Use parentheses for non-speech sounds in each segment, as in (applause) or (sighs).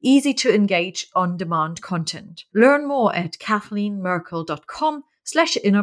easy to engage on demand content. Learn more at kathleenmerkel.com slash inner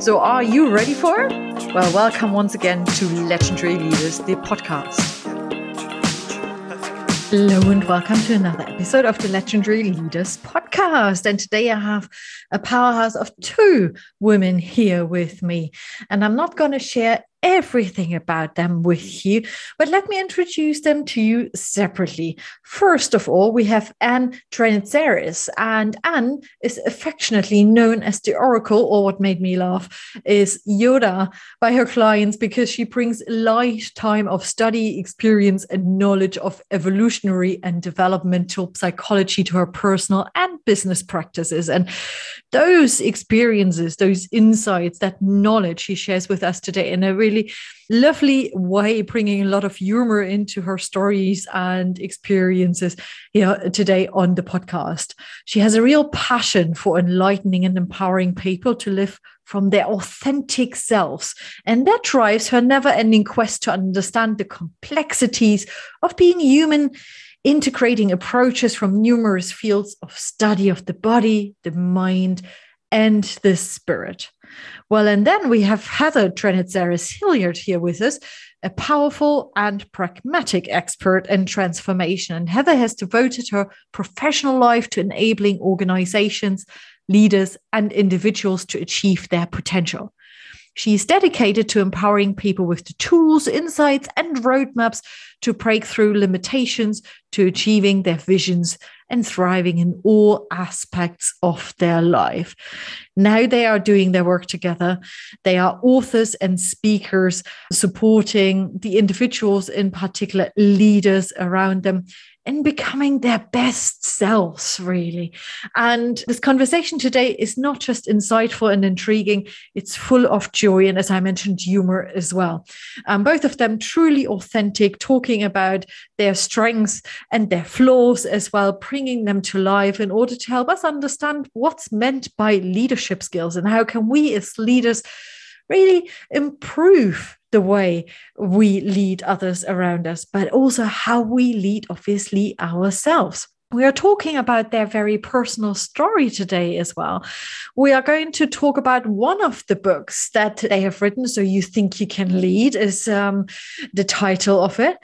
So, are you ready for it? Well, welcome once again to Legendary Leaders, the podcast. Hello, and welcome to another episode of the Legendary Leaders podcast. And today I have a powerhouse of two women here with me. And I'm not going to share everything about them with mm. you, but let me introduce them to you separately. First of all, we have Anne Dranitsaris, and Anne is affectionately known as the Oracle, or what made me laugh is Yoda by her clients because she brings a lifetime of study, experience, and knowledge of evolutionary and developmental psychology to her personal and business practices. And those experiences, those insights, that knowledge she shares with us today in a really really lovely way, bringing a lot of humor into her stories and experiences here today on the podcast. She has a real passion for enlightening and empowering people to live from their authentic selves. And that drives her never ending quest to understand the complexities of being human integrating approaches from numerous fields of study of the body, the mind, and the spirit. Well, and then we have Heather Dranitsaris Hilliard here with us, a powerful and pragmatic expert in transformation. And Heather has devoted her professional life to enabling organizations, leaders, and individuals to achieve their potential. She is dedicated to empowering people with the tools, insights, and roadmaps to break through limitations to achieving their visions and thriving in all aspects of their life. Now they are doing their work together. They are authors and speakers supporting the individuals, in particular, leaders around them in becoming their best selves, really. And this conversation today is not just insightful and intriguing, it's full of joy. And as I mentioned, humor as well. Um, both of them truly authentic, talking about their strengths and their flaws as well, bringing them to life in order to help us understand what's meant by leadership skills and how can we as leaders really improve the way we lead others around us, but also how we lead, obviously, ourselves. We are talking about their very personal story today as well. We are going to talk about one of the books that they have written. So, You Think You Can Lead is um, the title of it.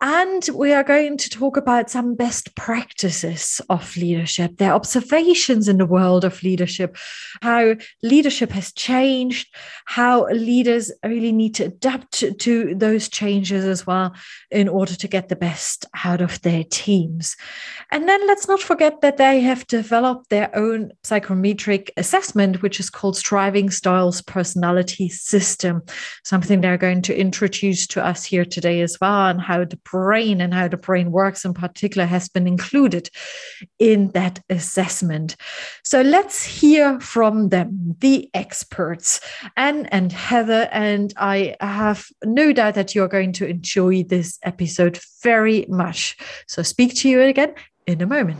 And we are going to talk about some best practices of leadership, their observations in the world of leadership, how leadership has changed, how leaders really need to adapt to, those changes as well in order to get the best out of their teams. And then let's not forget that they have developed their own psychometric assessment, which is called Striving Styles Personality System, something they're going to introduce to us here today as well, and how the brain and how the brain works in particular has been included in that assessment. So let's hear from them, the experts, Anne and Heather. And I have no doubt that you're going to enjoy this episode very much. So speak to you again in a moment.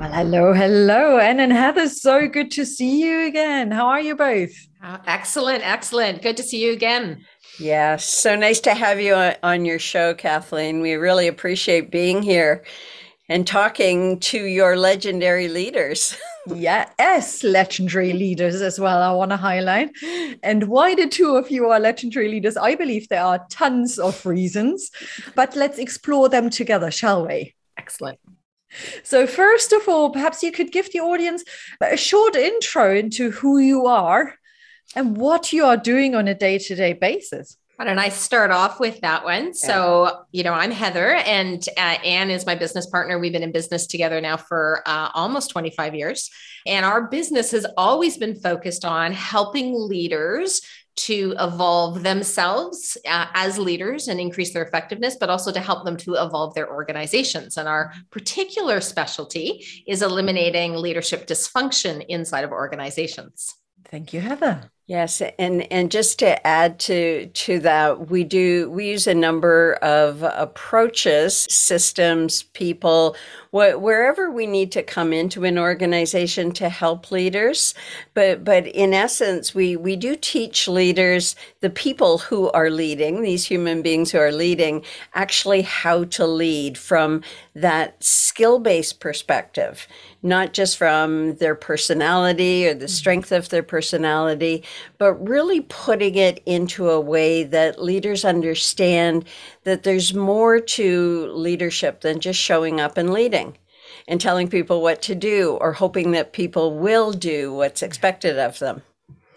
Well, hello, hello, Anne and Heather. So good to see you again. How are you both? Uh, excellent, excellent. Good to see you again. Yeah, so nice to have you on your show, Kathleen. We really appreciate being here and talking to your legendary leaders. (laughs) yes, legendary leaders as well, I want to highlight. And why the two of you are legendary leaders, I believe there are tons of reasons, but let's explore them together, shall we? Excellent. So, first of all, perhaps you could give the audience a short intro into who you are and what you are doing on a day to day basis. Why don't I start off with that one? So, you know, I'm Heather and uh, Anne is my business partner. We've been in business together now for uh, almost 25 years. And our business has always been focused on helping leaders to evolve themselves uh, as leaders and increase their effectiveness, but also to help them to evolve their organizations. And our particular specialty is eliminating leadership dysfunction inside of organizations. Thank you, Heather. Yes, and and just to add to to that, we do we use a number of approaches, systems, people, wh- wherever we need to come into an organization to help leaders. But but in essence, we we do teach leaders, the people who are leading, these human beings who are leading, actually how to lead from that skill based perspective, not just from their personality or the mm-hmm. strength of their personality but really putting it into a way that leaders understand that there's more to leadership than just showing up and leading and telling people what to do or hoping that people will do what's expected of them.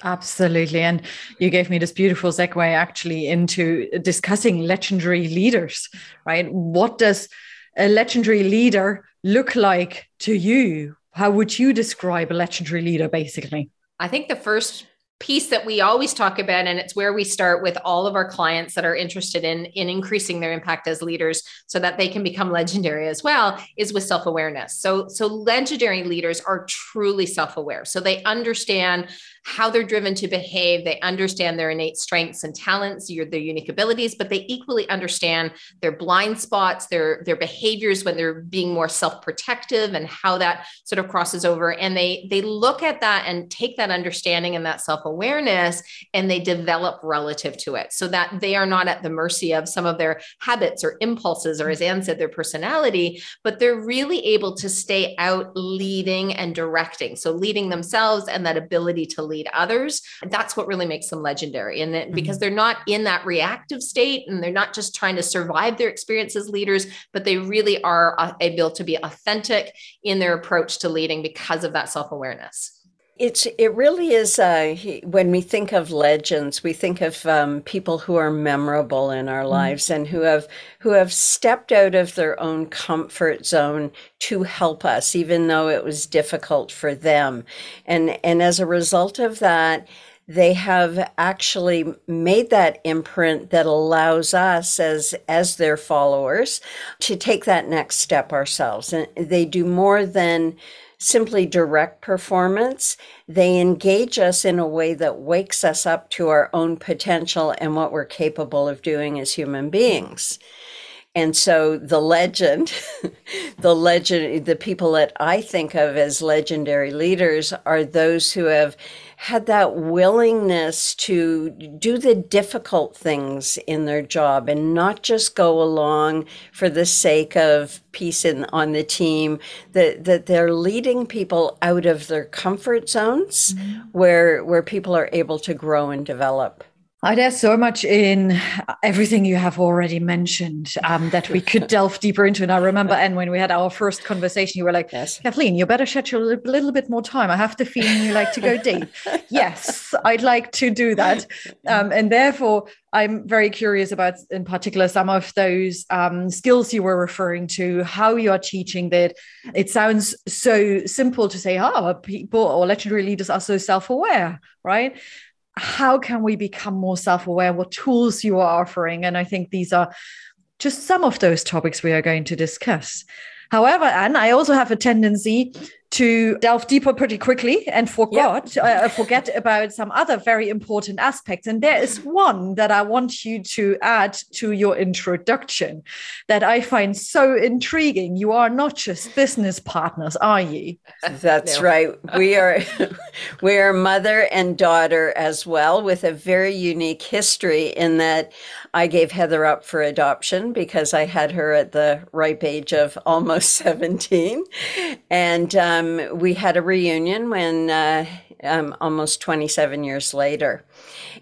Absolutely. And you gave me this beautiful segue actually into discussing legendary leaders, right? What does a legendary leader look like to you? How would you describe a legendary leader basically? I think the first piece that we always talk about and it's where we start with all of our clients that are interested in in increasing their impact as leaders so that they can become legendary as well is with self-awareness. So so legendary leaders are truly self-aware. So they understand how they're driven to behave. They understand their innate strengths and talents, their unique abilities, but they equally understand their blind spots, their, their behaviors when they're being more self-protective and how that sort of crosses over. And they, they look at that and take that understanding and that self-awareness and they develop relative to it so that they are not at the mercy of some of their habits or impulses, or as Anne said, their personality, but they're really able to stay out leading and directing. So leading themselves and that ability to lead lead others. That's what really makes them legendary. And that, because mm-hmm. they're not in that reactive state and they're not just trying to survive their experience as leaders, but they really are uh, able to be authentic in their approach to leading because of that self awareness. It's it really is. Uh, when we think of legends, we think of um, people who are memorable in our mm-hmm. lives and who have who have stepped out of their own comfort zone to help us, even though it was difficult for them, and and as a result of that, they have actually made that imprint that allows us as as their followers to take that next step ourselves, and they do more than simply direct performance. They engage us in a way that wakes us up to our own potential and what we're capable of doing as human beings. And so the legend, (laughs) the legend, the people that I think of as legendary leaders are those who have had that willingness to do the difficult things in their job and not just go along for the sake of peace in, on the team that, that they're leading people out of their comfort zones mm-hmm. where where people are able to grow and develop Oh, there's so much in everything you have already mentioned um, that we could (laughs) delve deeper into. And I remember, and when we had our first conversation, you were like, yes. Kathleen, you better schedule a little bit more time. I have the feeling you like to go deep. (laughs) yes, I'd like to do that. Um, and therefore, I'm very curious about, in particular, some of those um, skills you were referring to, how you are teaching that. It sounds so simple to say, oh, people or legendary leaders are so self aware, right? How can we become more self-aware? What tools you are offering? And i think these are just some of those topics we are going to discuss. However and i also have a tendency to delve deeper pretty quickly and forgot yep. uh, forget about some other very important aspects and there is one that i want you to add to your introduction that i find so intriguing you are not just business partners are you (laughs) that's no. right we are (laughs) we are mother and daughter as well with a very unique history in that i gave heather up for adoption because i had her at the ripe age of (laughs) almost 17 and um, we had a reunion when uh, um, almost 27 years later,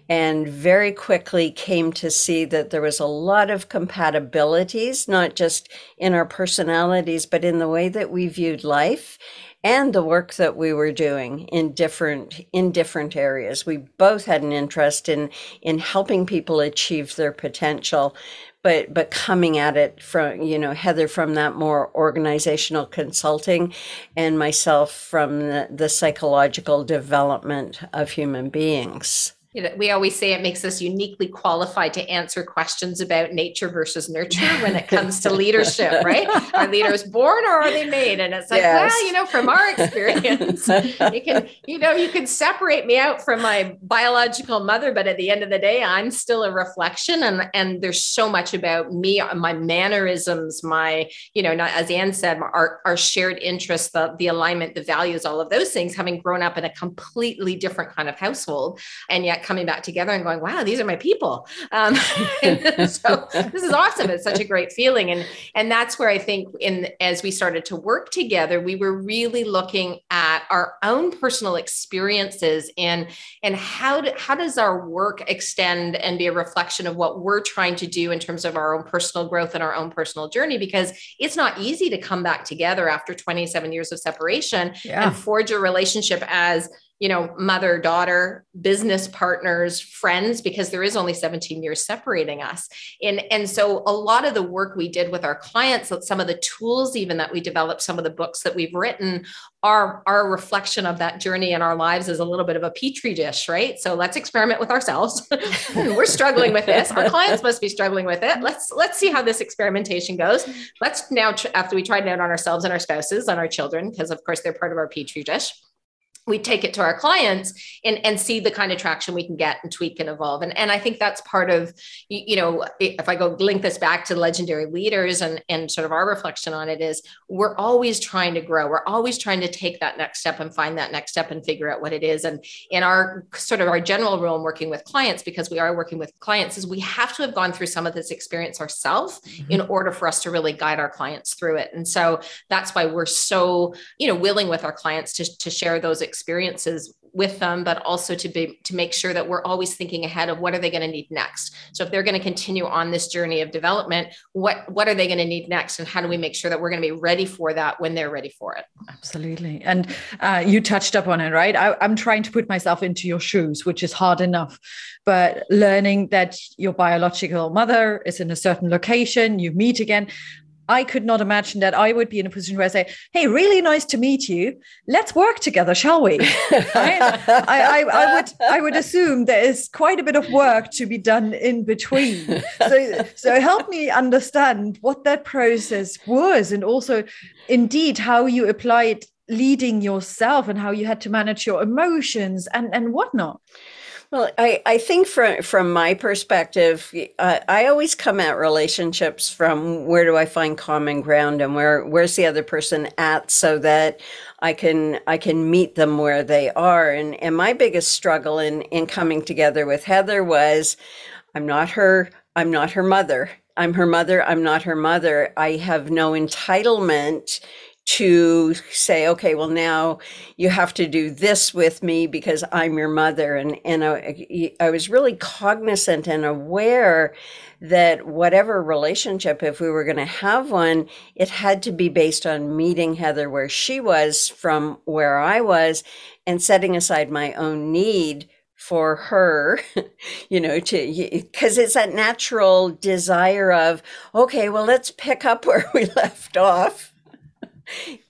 and very quickly came to see that there was a lot of compatibilities, not just in our personalities, but in the way that we viewed life and the work that we were doing in different in different areas. We both had an interest in in helping people achieve their potential, but but coming at it from you know Heather from that more organizational consulting, and myself from the, the psychological development of human beings you know, we always say it makes us uniquely qualified to answer questions about nature versus nurture when it comes to leadership, (laughs) right? Are leaders born or are they made? And it's like, yes. well, you know, from our experience, you can, you know, you can separate me out from my biological mother, but at the end of the day, I'm still a reflection. And and there's so much about me, my mannerisms, my, you know, not as Anne said, our, our shared interests, the, the alignment, the values, all of those things, having grown up in a completely different kind of household. And yet coming back together and going, wow, these are my people. Um, (laughs) so this is awesome. It's such a great feeling. And, and that's where I think in, as we started to work together, we were really looking at our own personal experiences and, and how, do, how does our work extend and be a reflection of what we're trying to do in terms of our own personal growth and our own personal journey, because it's not easy to come back together after 27 years of separation yeah. and forge a relationship as you know, mother, daughter, business partners, friends, because there is only 17 years separating us. And, and so a lot of the work we did with our clients, some of the tools even that we developed, some of the books that we've written are, a reflection of that journey in our lives as a little bit of a petri dish, right? So let's experiment with ourselves. (laughs) We're struggling with this. Our clients must be struggling with it. Let's let's see how this experimentation goes. Let's now, after we tried it out on ourselves and our spouses, on our children, because of course they're part of our petri dish we take it to our clients and, and see the kind of traction we can get and tweak and evolve. And, and I think that's part of, you know, if I go link this back to legendary leaders and, and sort of our reflection on it is we're always trying to grow. We're always trying to take that next step and find that next step and figure out what it is. And in our sort of our general rule in working with clients, because we are working with clients, is we have to have gone through some of this experience ourselves mm-hmm. in order for us to really guide our clients through it. And so that's why we're so, you know, willing with our clients to, to share those experiences experiences with them but also to be to make sure that we're always thinking ahead of what are they going to need next. So if they're going to continue on this journey of development what what are they going to need next and how do we make sure that we're going to be ready for that when they're ready for it? Absolutely. And uh, you touched up on it right? I, i'm trying to put myself into your shoes which is hard enough. But learning that your biological mother is in a certain location you meet again I could not imagine that I would be in a position where I say, "Hey, really nice to meet you. Let's work together, shall we?" I, I, I, would I would assume there is quite a bit of work to be done in between. So, so help me understand what that process was, and also, indeed, how you applied leading yourself and how you had to manage your emotions and and whatnot. Well, I, I think from from my perspective, uh, I always come at relationships from where do I find common ground and where where's the other person at, so that I can I can meet them where they are. And and my biggest struggle in in coming together with Heather was, I'm not her I'm not her mother. I'm her mother. I'm not her mother. I have no entitlement to say, okay, well, now you have to do this with me because I'm your mother. And, and I, I was really cognizant and aware that whatever relationship, if we were going to have one, it had to be based on meeting Heather where she was from where I was and setting aside my own need for her, (laughs) you know, to because it's that natural desire of, okay, well, let's pick up where we (laughs) left off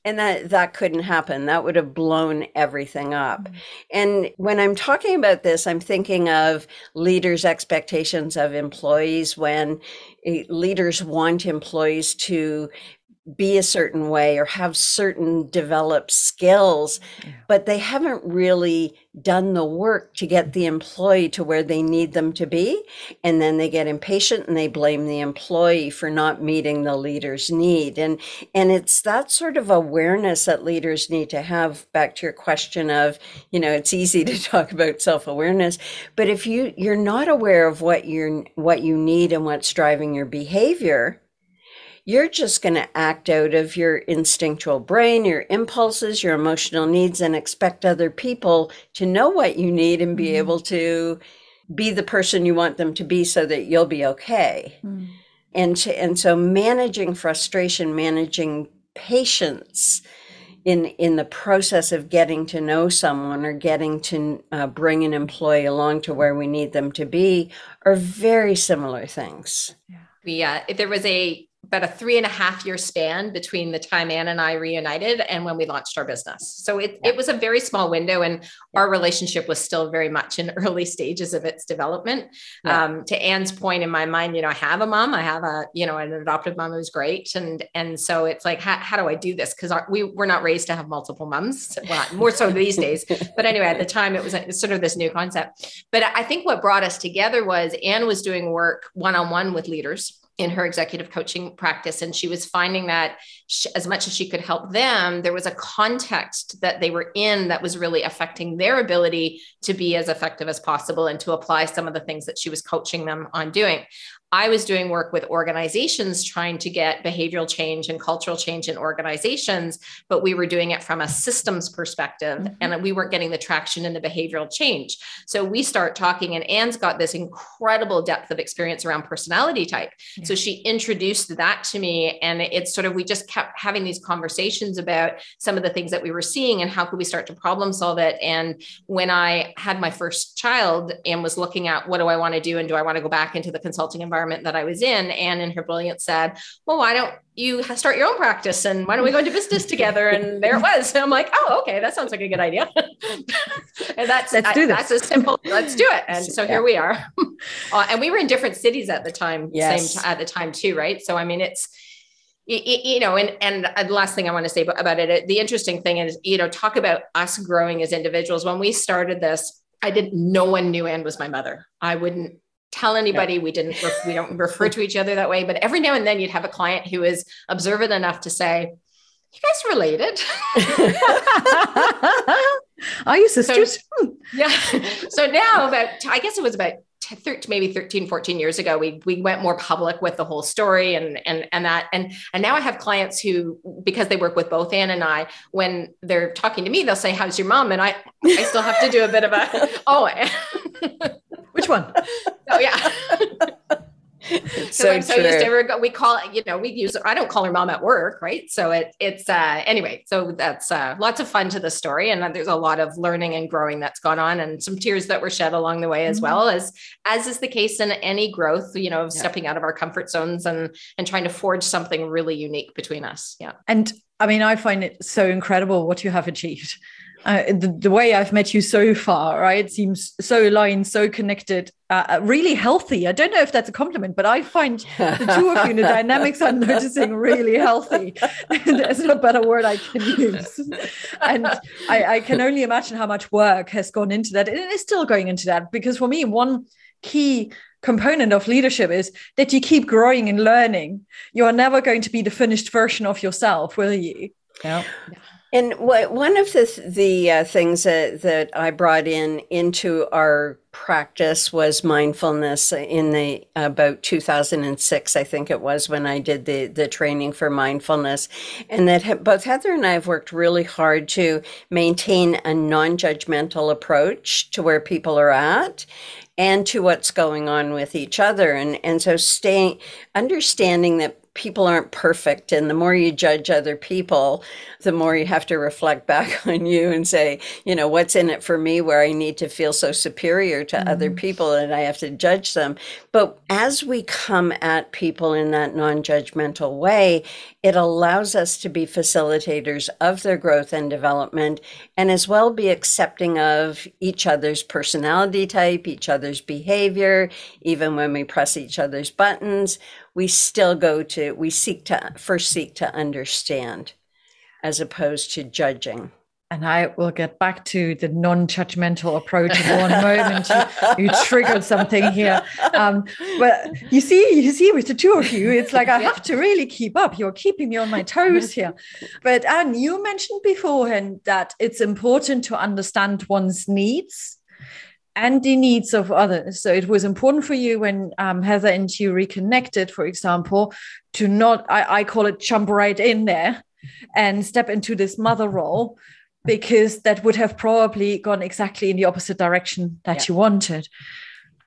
and that that couldn't happen that would have blown everything up mm-hmm. and when i'm talking about this i'm thinking of leaders expectations of employees when eh, leaders want employees to be a certain way or have certain developed skills, yeah. but they haven't really done the work to get the employee to where they need them to be. And then they get impatient and they blame the employee for not meeting the leader's need. And, and it's that sort of awareness that leaders need to have back to your question of, you know, it's easy (laughs) to talk about self-awareness, but if you, you're not aware of what you're, what you need and what's driving your behavior, you're just going to act out of your instinctual brain, your impulses, your emotional needs, and expect other people to know what you need and be mm. able to be the person you want them to be so that you'll be okay. Mm. And, to, and so managing frustration, managing patience, in in the process of getting to know someone or getting to uh, bring an employee along to where we need them to be are very similar things. Yeah. We uh, if there was a about a three and a half year span between the time Anne and I reunited and when we launched our business. So it, yeah. it was a very small window and yeah. our relationship was still very much in (laughs) early stages of its development. Yeah. Um, to Anne's point in my mind, you know, I have a mom, I have a, you know, an adoptive mom who's great. And, and so it's like, how, how do I do this? Cause our, we were not raised to have multiple moms, well, more so these days. (laughs) But anyway, at the time it was, a, sort of this new concept. But I think what brought us together was Anne was doing work one-on-one with leaders in her executive coaching practice and she was finding that she, as much as she could help them there was a context that they were in that was really affecting their ability to be as effective as possible and to apply some of the things that she was coaching them on doing I was doing work with organizations trying to get behavioral change and cultural change in organizations, but we were doing it from a systems perspective mm-hmm. and we weren't getting the traction in the behavioral change. So we start talking, and Anne's got this incredible depth of experience around personality type. Yeah. So she introduced that to me, and it's sort of we just kept having these conversations about some of the things that we were seeing and how could we start to problem solve it. And when I had my first child and was looking at what do I want to do and do I want to go back into the consulting environment? Environment that I was in. And in her brilliance said, well, why don't you start your own practice and why don't we go into business (laughs) together? And there it was. And I'm like, oh, okay, that sounds like a good idea. (laughs) and that's, let's do this. that's as simple. Let's do it. And so (laughs) yeah. here we are. uh, and we were in different cities at the time, yes. same t- at the time too. Right. So, I mean, it's, you know, and and the last thing I want to say about it, the interesting thing is, you know, talk about us growing as individuals. When we started this, I didn't. No one knew Anne was my mother. I wouldn't tell anybody yeah. we didn't we don't refer to each other that way but every now and then you'd have a client who is observant enough to say you guys related. (laughs) Are you sisters? so, (laughs) yeah. So now about i guess it was about 13, maybe 13 14 years ago we we went more public with the whole story and and and that. And and now i have clients who because they work with both anne and i when they're talking to me they'll say how's your mom? And i i still have to do a bit of a (laughs) oh which one? (laughs) Oh yeah. (laughs) so I'm so true. used to every, we call it, you know, we use, I don't call her mom at work. Right. So it, it's, uh, anyway, so that's, uh, lots of fun to the story. And there's a lot of learning and growing that's gone on and some tears that were shed along the way as mm-hmm. well as, as is the case in any growth, you know, of yeah. stepping out of our comfort zones and, and trying to forge something really unique between us. Yeah. And I mean, I find it so incredible what you have achieved uh, the, the, way I've met you so far, right? It seems so aligned, so connected, uh, uh really healthy. I don't know if that's a compliment, but I find the two of you, in the dynamics I'm noticing really healthy. (laughs) There's no better word I can use. And I, I can only imagine how much work has gone into that. And it is still going into that because for me, one key component of leadership is that you keep growing and learning. You are never going to be the finished version of yourself, will you? Yeah. And what, one of the the uh, things that, that I brought in into our practice was mindfulness in the about 2006 I think it was when I did the the training for mindfulness. And that both Heather and I have worked really hard to maintain a non-judgmental approach to where people are at and to what's going on with each other. And and so staying understanding that people aren't perfect and the more you judge other people the more you have to reflect back (laughs) on you and say you know what's in it for me where i need to feel so superior to mm-hmm. other people and i have to judge them but as we come at people in that non-judgmental way it allows us to be facilitators of their growth and development and as well be accepting of each other's personality type each other's behavior even when we press each other's buttons we still go to we seek to first seek to understand as opposed to judging and I will get back to the non-judgmental approach in one moment. You, you, triggered something here, um, but you see, you see, with the two of you, it's like I have to really keep up. You're keeping me on my toes here. But Anne, you mentioned beforehand that it's important to understand one's needs and the needs of others. So it was important for you when um, Heather and you reconnected, for example, to not, I, I call it jump right in there and step into this mother role because that would have probably gone exactly in the opposite direction that yeah. you wanted.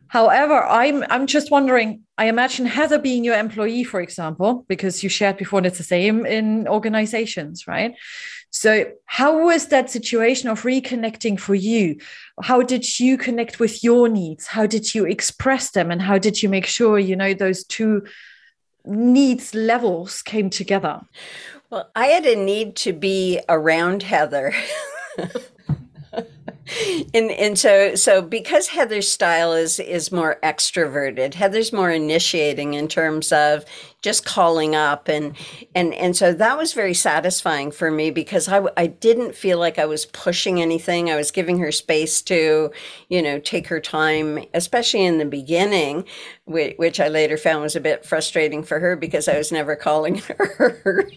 However, I'm I'm just wondering. I imagine Heather being your employee, for example, because you shared before, and it's the same in organizations, right? So, how was that situation of reconnecting for you? How did you connect with your needs? How did you express them? And how did you make sure, you know, those two needs levels came together? Well, I had a need to be around Heather. (laughs) (laughs) and and so so because Heather's style is is more extroverted, Heather's more initiating in terms of just calling up and and and so that was very satisfying for me because I I didn't feel like I was pushing anything. I was giving her space to, you know, take her time, especially in the beginning, which, which I later found was a bit frustrating for her because I was never calling (laughs) her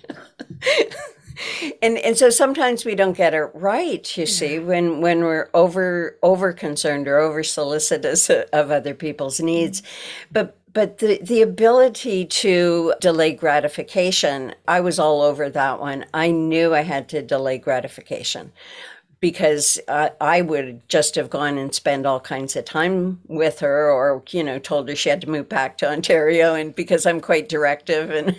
and and so sometimes we don't get it right you see when when we're over over concerned or over solicitous of other people's mm-hmm. needs. But but the, the ability to delay gratification, I was all over that one. I knew I had to delay gratification because uh, I would just have gone and spent all kinds of time with her, or you know, told her she had to move back to Ontario. And because I'm quite directive, and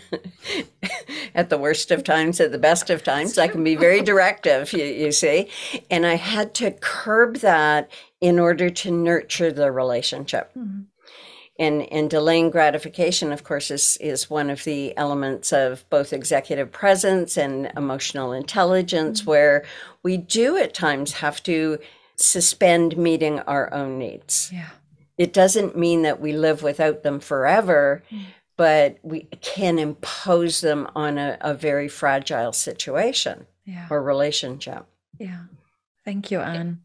(laughs) at the worst of times, at the best of times, I can be very (laughs) directive. You, you see, and I had to curb that in order to nurture the relationship. Mm-hmm and, and delaying gratification, of course, is, is one of the elements of both executive presence and emotional intelligence, mm-hmm. where we do at times have to suspend meeting our own needs. Yeah. It doesn't mean that we live without them forever, mm-hmm. but we can impose them on a, a very fragile situation yeah. or relationship. Yeah. Thank you, Anne.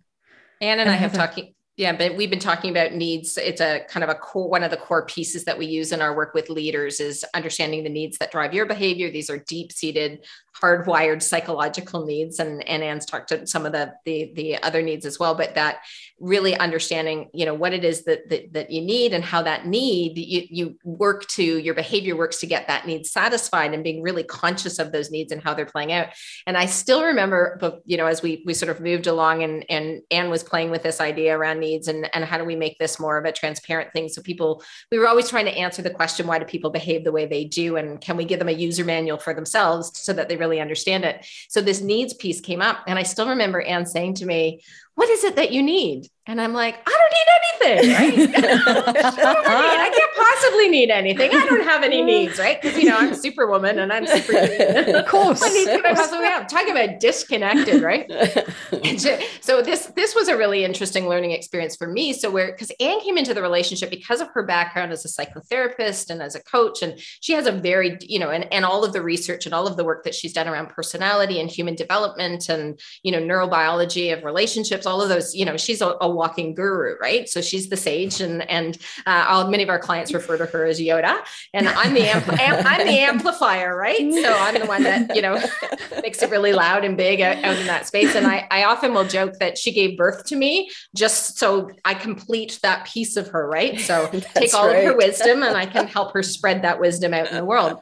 Anne and, and I have talking yeah, but we've been talking about needs. It's a kind of a core, one of the core pieces that we use in our work with leaders is understanding the needs that drive your behavior. These are deep seated hardwired psychological needs and, and Anne's talked to some of the, the the other needs as well but that really understanding you know what it is that that, that you need and how that need you, you work to your behavior works to get that need satisfied and being really conscious of those needs and how they're playing out. And i still remember you know as we we sort of moved along and and anne was playing with this idea around needs and and how do we make this more of a transparent thing? So people we were always trying to answer the question why do people behave the way they do? And can we give them a user manual for themselves so that they really really understand it. So this needs piece came up. And I still remember Anne saying to me, What is it that you need? And I'm like, I don't need anything, right? (laughs) I, can't possibly need anything. I don't have any needs, right? Because you know I'm Superwoman and I'm super. (laughs) of course, I need I possibly have. Talking about disconnected, right? (laughs) so this this was a really interesting learning experience for me. So where because Anne came into the relationship because of her background as a psychotherapist and as a coach, and she has a very you know and and all of the research and all of the work that she's done around personality and human development and you know neurobiology of relationships, all of those. You know, she's a, a walking guru, right? So she's the sage, and and uh, all, many of our clients refer to her as Yoda, and I'm the ampl- I'm the amplifier, right? So I'm the one that you know (laughs) makes it really loud and big out, out in that space. And I I often will joke that she gave birth to me just so I complete that piece of her, right? So (laughs) take all right. of her wisdom, and I can help her spread that wisdom out in the world.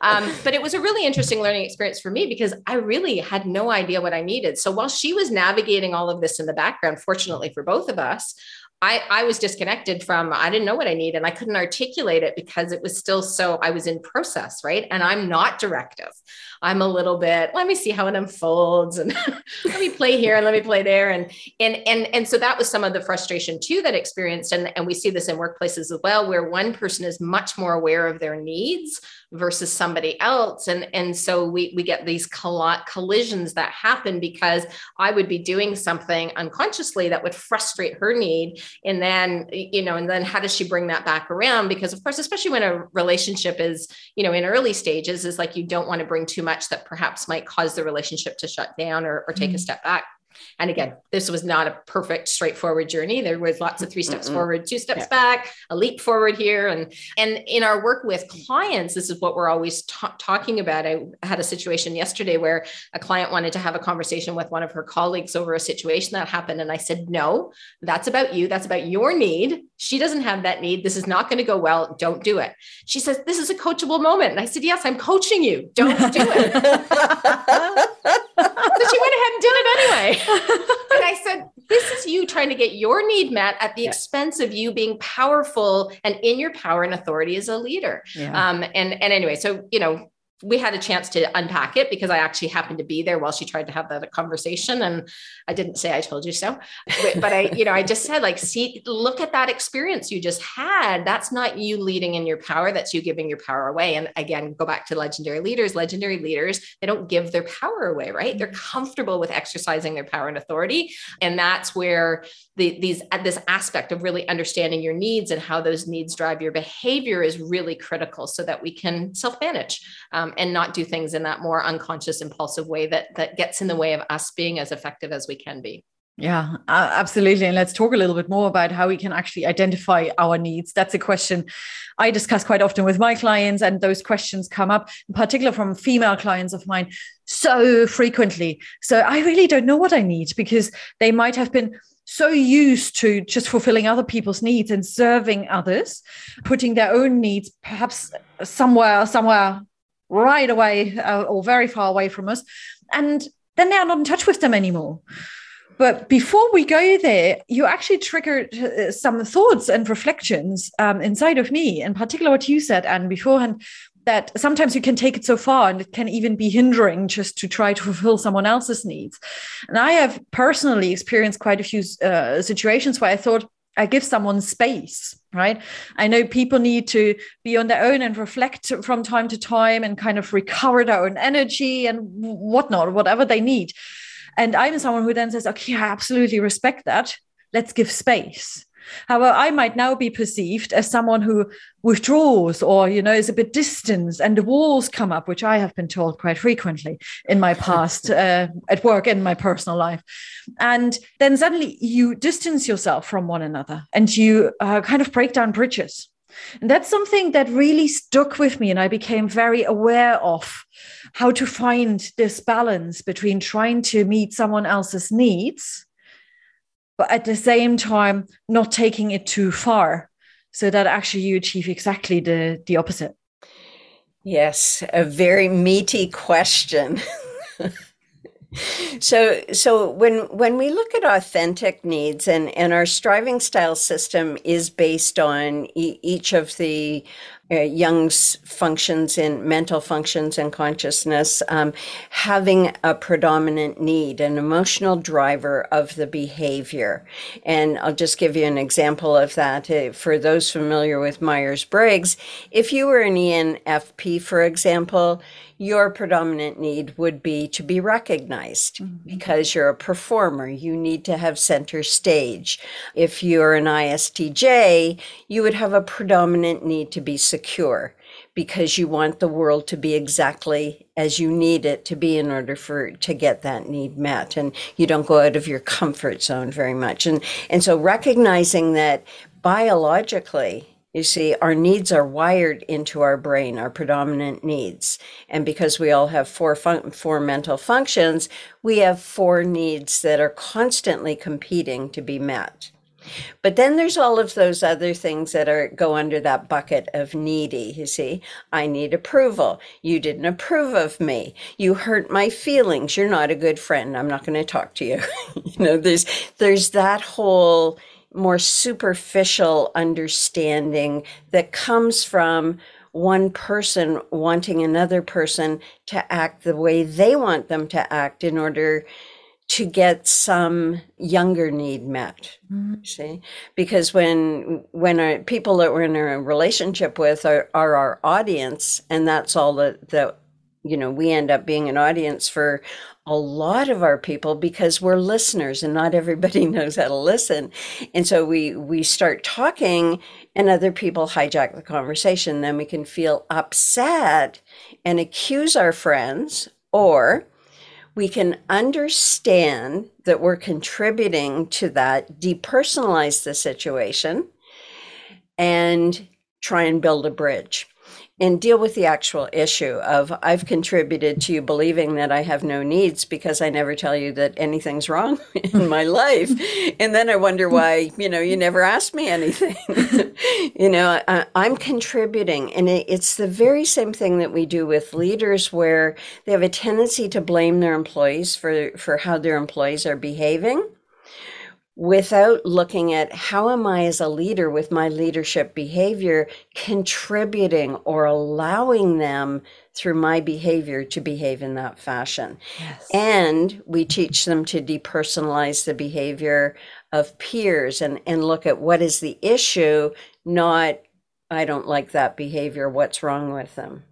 Um, but it was a really interesting learning experience for me because I really had no idea what I needed. So while she was navigating all of this in the background, fortunately for both of us, I, I was disconnected from, I didn't know what I need and I couldn't articulate it because it was still so, I was in process, right? And I'm not directive. I'm a little bit, let me see how it unfolds and (laughs) let me play here and let me play there. And, and, and, and so that was some of the frustration too that experienced. And, and we see this in workplaces as well, where one person is much more aware of their needs versus somebody else. And, and so we, we get these collisions that happen because I would be doing something unconsciously that would frustrate her need. And then, you know, and then how does she bring that back around? Because of course, especially when a relationship is, you know, in early stages is like, you don't want to bring too much that perhaps might cause the relationship to shut down or, or take mm-hmm. a step back. And again, this was not a perfect, straightforward journey. There was lots of three steps Mm-mm. forward, two steps yeah. back, a leap forward here. And, and in our work with clients, this is what we're always talking about. I had a situation yesterday where a client wanted to have a conversation with one of her colleagues over a situation that happened. And I said, no, that's about you. That's about your need. She doesn't have that need. This is not going to go well. Don't do it. She says, this is a coachable moment. And I said, yes, I'm coaching you. Don't do it. (laughs) so she went ahead and did it anyway. And I said, this is you trying to get your need met at the yeah. expense of you being powerful and in your power and authority as a leader. Yeah. Um, and, and anyway, so, you know, we had a chance to unpack it because I actually happened to be there while she tried to have that conversation. And I didn't say I told you so, but, but I, you know, I just said, like, see, look at that experience you just had. That's not you leading in your power, that's you giving your power away. And again, go back to legendary leaders. Legendary leaders, they don't give their power away, right? They're mm-hmm. comfortable with exercising their power and authority. And that's where the, these this aspect of really understanding your needs and how those needs drive your behavior is really critical so that we can self-manage. Um, and not do things in that more unconscious, impulsive way that that gets in the way of us being as effective as we can be. Yeah, uh, absolutely. And let's talk a little bit more about how we can actually identify our needs. That's a question I discuss quite often with my clients, and those questions come up, in particular from female clients of mine, so frequently. So I really don't know what I need because they might have been so used to just fulfilling other people's needs and serving others, putting their own needs perhaps somewhere, somewhere right away uh, or very far away from us. And then they are not in touch with them anymore. But before we go there, you actually triggered uh, some thoughts and reflections um, inside of me, in particular what you said, Anne, beforehand, that sometimes you can take it so far and it can even be hindering just to try to fulfill someone else's needs. And I have personally experienced quite a few uh, situations where I thought, I give someone space right? I know people need to be on their own and reflect from time to time and kind of recover their own energy and whatnot whatever they need. And i'm someone who then says okay i absolutely respect that. Let's give space However, I might now be perceived as someone who withdraws or, you know, is a bit distant and the walls come up, which I have been told quite frequently in my past (laughs) uh, at work in my personal life. And then suddenly you distance yourself from one another and you uh, kind of break down bridges. And that's something that really stuck with me. And I became very aware of how to find this balance between trying to meet someone else's needs but at the same time not taking it too far. So that actually you achieve exactly the the opposite. Yes a very meaty question. (laughs) So so when when we look at authentic needs and and our striving style system is based on e- each of the uh, Jung's functions in mental functions and consciousness, um, having a predominant need, an emotional driver of the behavior. And I'll just give you an example of that. Uh, for those familiar with Myers Briggs, if you were an ENFP, for example, your predominant need would be to be recognized mm-hmm. because you're a performer. You need to have center stage. If you're an ISTJ, you would have a predominant need to be secure because you want the world to be exactly as you need it to be in order for to get that need met and you don't go out of your comfort zone very much and and so recognizing that biologically you see, our needs are wired into our brain, our predominant needs. And because we all have four, fun- four mental functions, we have four needs that are constantly competing to be met. But then there's all of those other things that are go under that bucket of needy. You see, I need approval. You didn't approve of me. You hurt my feelings. You're not a good friend. I'm not going to talk to you. (laughs) you know, there's there's that whole more superficial understanding that comes from one person wanting another person to act the way they want them to act in order to get some younger need met mm-hmm. see because when when our, people that we're in a relationship with are, are our audience and that's all that that you know we end up being an audience for a lot of our people because we're listeners and not everybody (laughs) knows how to listen. And so we we start talking and other people hijack the conversation, then we can feel upset and accuse our friends or we can understand that we're contributing to that, depersonalize the situation, and try and build a bridge and deal with the actual issue of I've contributed to you believing that I have no needs because I never tell you that anything's wrong (laughs) in my (laughs) life. And then I wonder why, you know, you never asked me anything. (laughs) you know, I, am contributing. And it, it's the very same thing that we do with leaders where they have a tendency to blame their employees for, for how their employees are behaving without looking at how am I as a leader with my leadership behavior contributing or allowing them through my behavior to behave in that fashion. Yes. And we teach them to depersonalize the behavior of peers and, and look at what is the issue, not I don't like that behavior, what's wrong with them.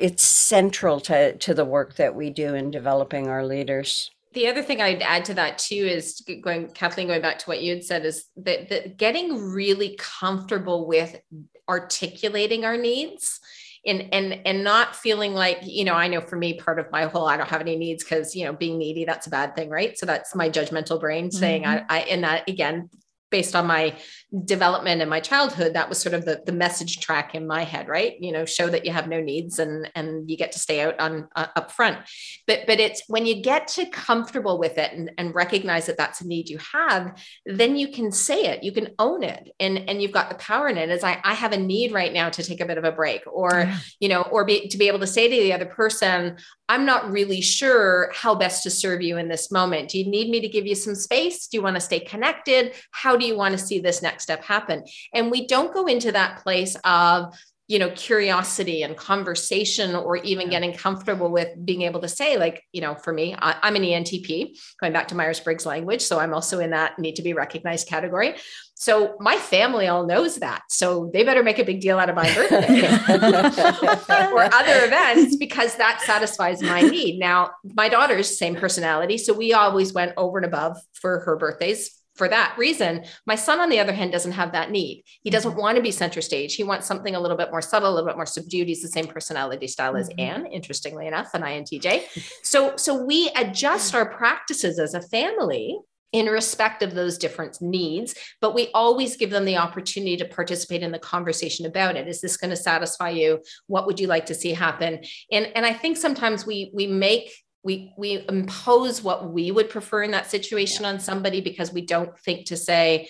It's central to, to the work that we do in developing our leaders the other thing I'd add to that too is going, Kathleen, going back to what you had said is that, that getting really comfortable with articulating our needs and and and not feeling like you know i know for me part of my whole i don't have any needs because you know being needy that's a bad thing right so that's my judgmental brain saying mm-hmm. I, I and that again based on my development in my childhood that was sort of the, the message track in my head right? You know show that you have no needs and and you get to stay out on uh, up front. But but it's when you get to comfortable with it and, and recognize that that's a need you have then you can say it you can own it and and you've got the power in it. As i i have a need right now to take a bit of a break or yeah. you know or be, to be able to say to the other person i'm not really sure how best to serve you in this moment. Do you need me to give you some space? Do you want to stay connected? How do you want to see this next next step happen. And we don't go into that place of you know curiosity and conversation or even getting comfortable with being able to say like you know for me I, am an entp going back to myers-briggs language. So i'm also in that need to be recognized category. So my family all knows that. So they better make a big deal out of my birthday (laughs) or other events because that satisfies my need. Now my daughter's same personality. So we always went over and above for her birthdays for that reason. My son, on the other hand, doesn't have that need. He doesn't mm-hmm. want to be center stage. He wants something a little bit more subtle, a little bit more subdued. He's the same personality style mm-hmm. as Anne, interestingly enough, an INTJ. So, so we adjust our practices as a family in respect of those different needs, but we always give them the opportunity to participate in the conversation about it. Is this going to satisfy you? What would you like to see happen? And, and I think sometimes we we make we we impose what we would prefer in that situation yeah. on somebody because we don't think to say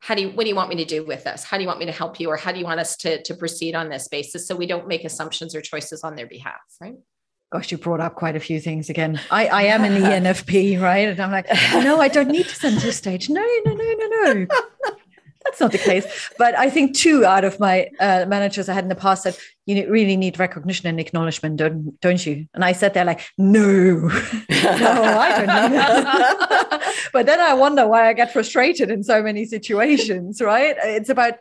how do you what do you want me to do with this? How do you want me to help you? Or how do you want us to to proceed on this basis? So we don't make assumptions or choices on their behalf right? Gosh you brought up quite a few things again. I i am an enfp (laughs) right? And i'm like no i don't need to center stage. No no no no no that's not the case. But I think two out of my uh, managers I had in the past said, you really need recognition and acknowledgement, don't, don't you? And I said, they're like, no, (laughs) no, I don't (laughs) but then I wonder why I get frustrated in so many situations, right? It's about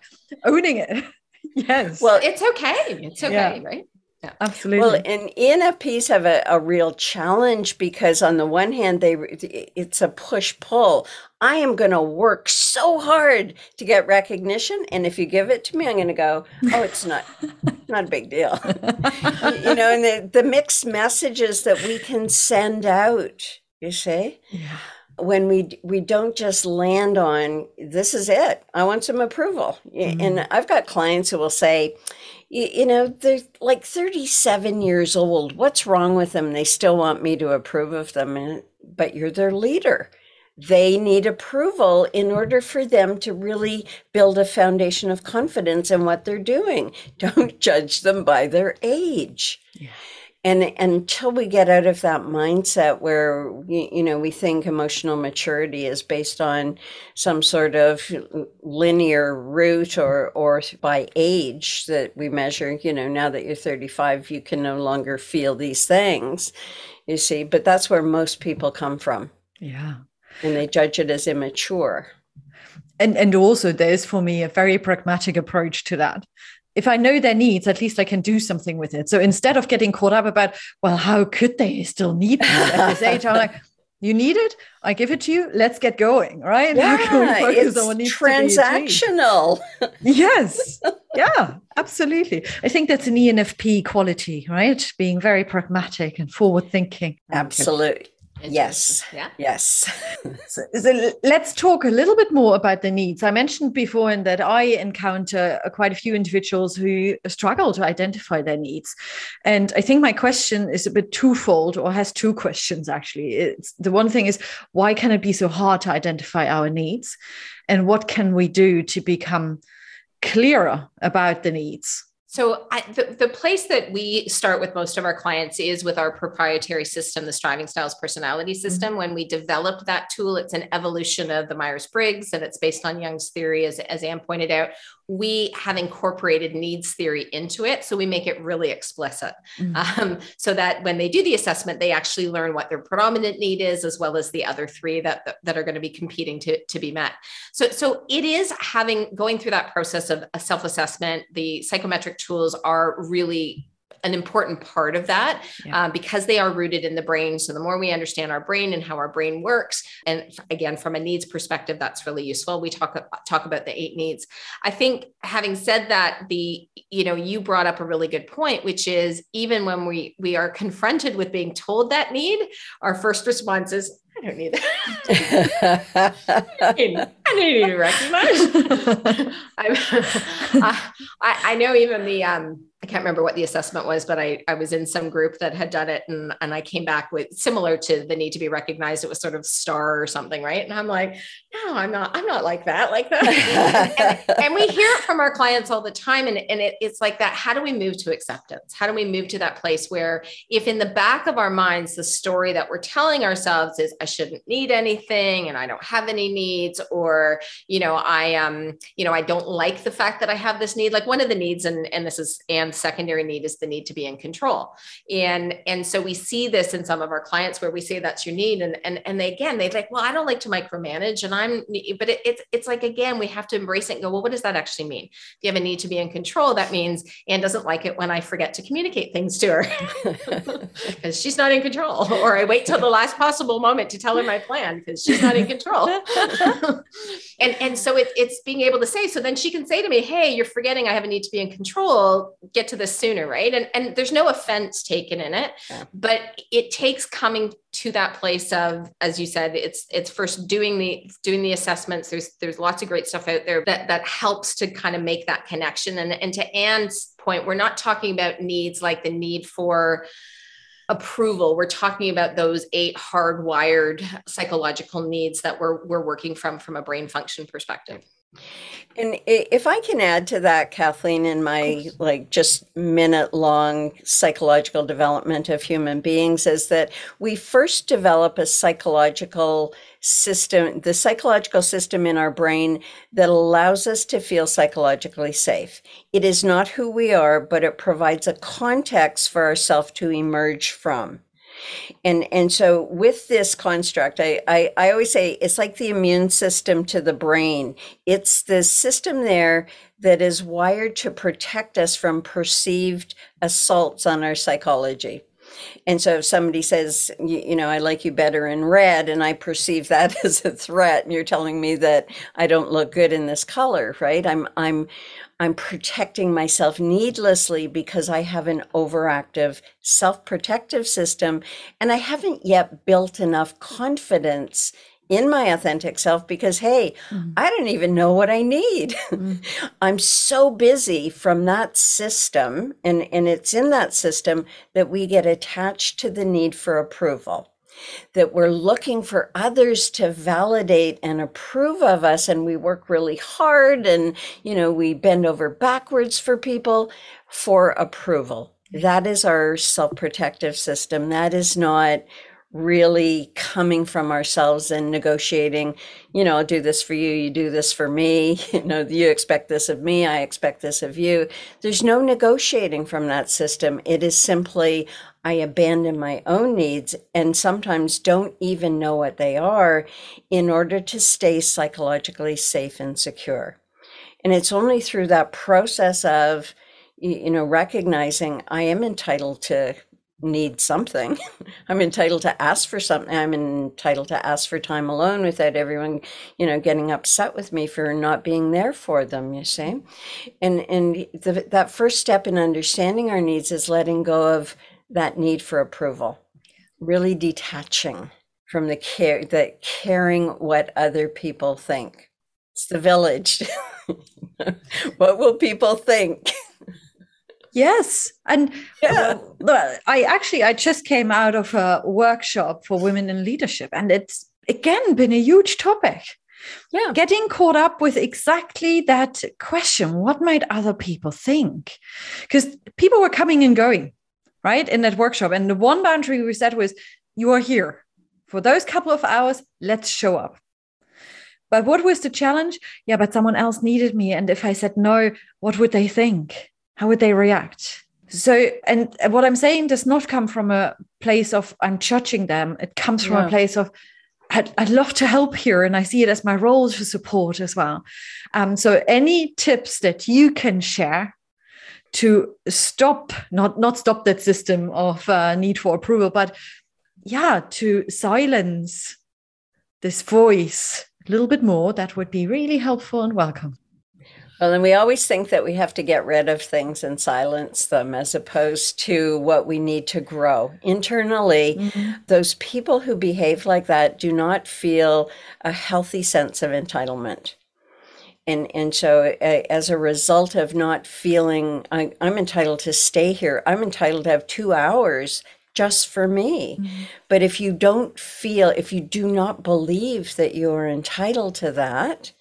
owning it. (laughs) yes. Well, it's okay. It's okay, yeah. right? Yeah, absolutely. Well, and in ENFPs have a, a real challenge because on the one hand, they it's a push pull. I am going to work so hard to get recognition, and if you give it to me, I'm going to go, oh, it's not not a big deal, (laughs) you know. And the the mixed messages that we can send out, you see. Yeah when we we don't just land on this is it i want some approval mm-hmm. and i've got clients who will say you, you know, they're like 37 years old. What's wrong with them? They still want me to approve of them, and, but you're their leader. They need approval in order for them to really build a foundation of confidence in what they're doing. (laughs) Don't judge them by their age. Yeah and until we get out of that mindset where you know we think emotional maturity is based on some sort of linear route or or by age that we measure you know now that you're 35 you can no longer feel these things you see but that's where most people come from. Yeah. And they judge it as immature. And and also there's for me a very pragmatic approach to that if I know their needs, at least I can do something with it. So instead of getting caught up about, well, how could they still need me at this age? I'm like, you need it? I give it to you? Let's get going right? Yeah, it's transactional. Yes. Yeah absolutely. I think that's an enfp quality right? Being very pragmatic and forward thinking absolutely Yes. Yeah. Yes. (laughs) so, so, let's talk a little bit more about the needs. I mentioned before in that I encounter uh, quite a few individuals who struggle to identify their needs. And I think my question is a bit twofold or has two questions actually. It's the one thing is why can it be so hard to identify our needs? And what can we do to become clearer about the needs? So I, the, the place that we start with most of our clients is with our proprietary system, the Striving Styles Personality mm-hmm. System. Mm-hmm. When we developed that tool, it's an evolution of the Myers-Briggs and it's based on Jung's theory, as, as Anne pointed out we have incorporated needs theory into it. So we make it really explicit mm-hmm. um, so that when they do the assessment, they actually learn what their predominant need is, as well as the other three that, that are going to be competing to, to be met. So, so it is having going through that process of a self-assessment. The psychometric tools are really an important part of that yeah. uh, because they are rooted in the brain. So the more we understand our brain and how our brain works, and again from a needs perspective, that's really useful. We talk talk about the eight needs. I think having said that, the you know you brought up a really good point, which is even when we we are confronted with being told that need, our first response is I don't need that. (laughs) I don't need to recognize. (laughs) I, I know even the um, I can't remember what the assessment was, but I, I was in some group that had done it and, and I came back with similar to the need to be recognized. It was sort of star or something, right? And I'm like, no, I'm not, I'm not like that, like that. and, (laughs) and, we hear it from our clients all the time. And, and it, it's like that. How do we move to acceptance? How do we move to that place where if in the back of our minds, the story that we're telling ourselves is I shouldn't need anything and I don't have any needs, or, you know, I, um, you know, I don't like the fact that I have this need, like one of the needs, and, and this is, and secondary need is the need to be in control. And, and so we see this in some of our clients where we say that's your need. And, and, and they, again, they're like, well, I don't like to micromanage and I'm, but it, it's, it's like, again, we have to embrace it and go, well, what does that actually mean? If you have a need to be in control, that means Anne doesn't like it when I forget to communicate things to her (laughs) because she's not in control, or I wait till the last possible moment to tell her my plan because she's not in control. (laughs) and, and so it, it's being able to say, so then she can say to me, Hey, you're forgetting I have a need to be in control. Get to this sooner, right? And and there's no offense taken in it, yeah. but it takes coming to that place of, as you said, it's it's first doing the doing the assessments. There's there's lots of great stuff out there that that helps to kind of make that connection. And and to Anne's point, we're not talking about needs like the need for approval we're talking about those eight hardwired psychological needs that we're, we're working from from a brain function perspective and if I can add to that, Kathleen, in my like just minute long psychological development of human beings, is that we first develop a psychological system, the psychological system in our brain that allows us to feel psychologically safe. It is not who we are, but it provides a context for ourselves to emerge from. And and so with this construct, I, I, I always say it's like the immune system to the brain. It's the system there that is wired to protect us from perceived assaults on our psychology. And so if somebody says, you, you, know, I like you better in red, and I perceive that (laughs) as a threat, and you're telling me that I don't look good in this color, right? I'm I'm I'm protecting myself needlessly because I have an overactive self protective system and I haven't yet built enough confidence in my authentic self because, hey, mm-hmm. I don't even know what I need. Mm-hmm. (laughs) I'm so busy from that system, and, and it's in that system that we get attached to the need for approval that we're looking for others to validate and approve of us and we work really hard and you know we bend over backwards for people for approval. That is our self-protective system. That is not really coming from ourselves and negotiating you know i'll do this for you you do this for me (laughs) you know you expect this of me i expect this of you there's no negotiating from that system it is simply I abandon my own needs and sometimes don't even know what they are in order to stay psychologically safe and secure. And it's only through that process of, you know, recognizing I am entitled to need something. (laughs) I'm entitled to ask for something. I'm entitled to ask for time alone without everyone, you know, getting upset with me for not being there for them, you see. And and the, that first step in understanding our needs is letting go of that need for approval. Really detaching from the care that caring what other people think. It's the village. (laughs) what will people think? (laughs) Yes, and yeah. Uh, I actually I just came out of a workshop for women in leadership, and it's again been a huge topic. Yeah, getting caught up with exactly that question: What might other people think? Because people were coming and going, right, in that workshop, and the one boundary we set was: You are here for those couple of hours. Let's show up. But what was the challenge? Yeah, but someone else needed me, and if I said no, what would they think? How would they react? So, and what I'm saying does not come from a place of I'm judging them. It comes from a place of I'd, I'd, love to help here, and I see it as my role to support as well. Um, so, any tips that you can share to stop not not stop that system of uh, need for approval, but yeah, to silence this voice a little bit more, that would be really helpful and welcome. Well, and we always think that we have to get rid of things and silence them as opposed to what we need to grow. Internally, mm-hmm. those people who behave like that do not feel a healthy sense of entitlement. And, and so, uh, as a result of not feeling I, am entitled to stay here, I'm entitled to have two hours just for me. Mm-hmm. But if you don't feel, if you do not believe that you're entitled to that,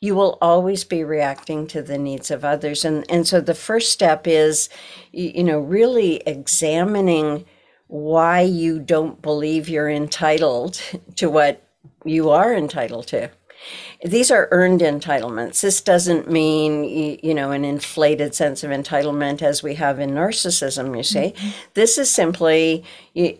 you will always be reacting to the needs of others. And, and so the first step is, you know, really examining why you don't believe you're entitled to what you are entitled to. These are earned entitlements. This doesn't mean, you know, an inflated sense of entitlement as we have in narcissism, you see. Mm-hmm. This is simply,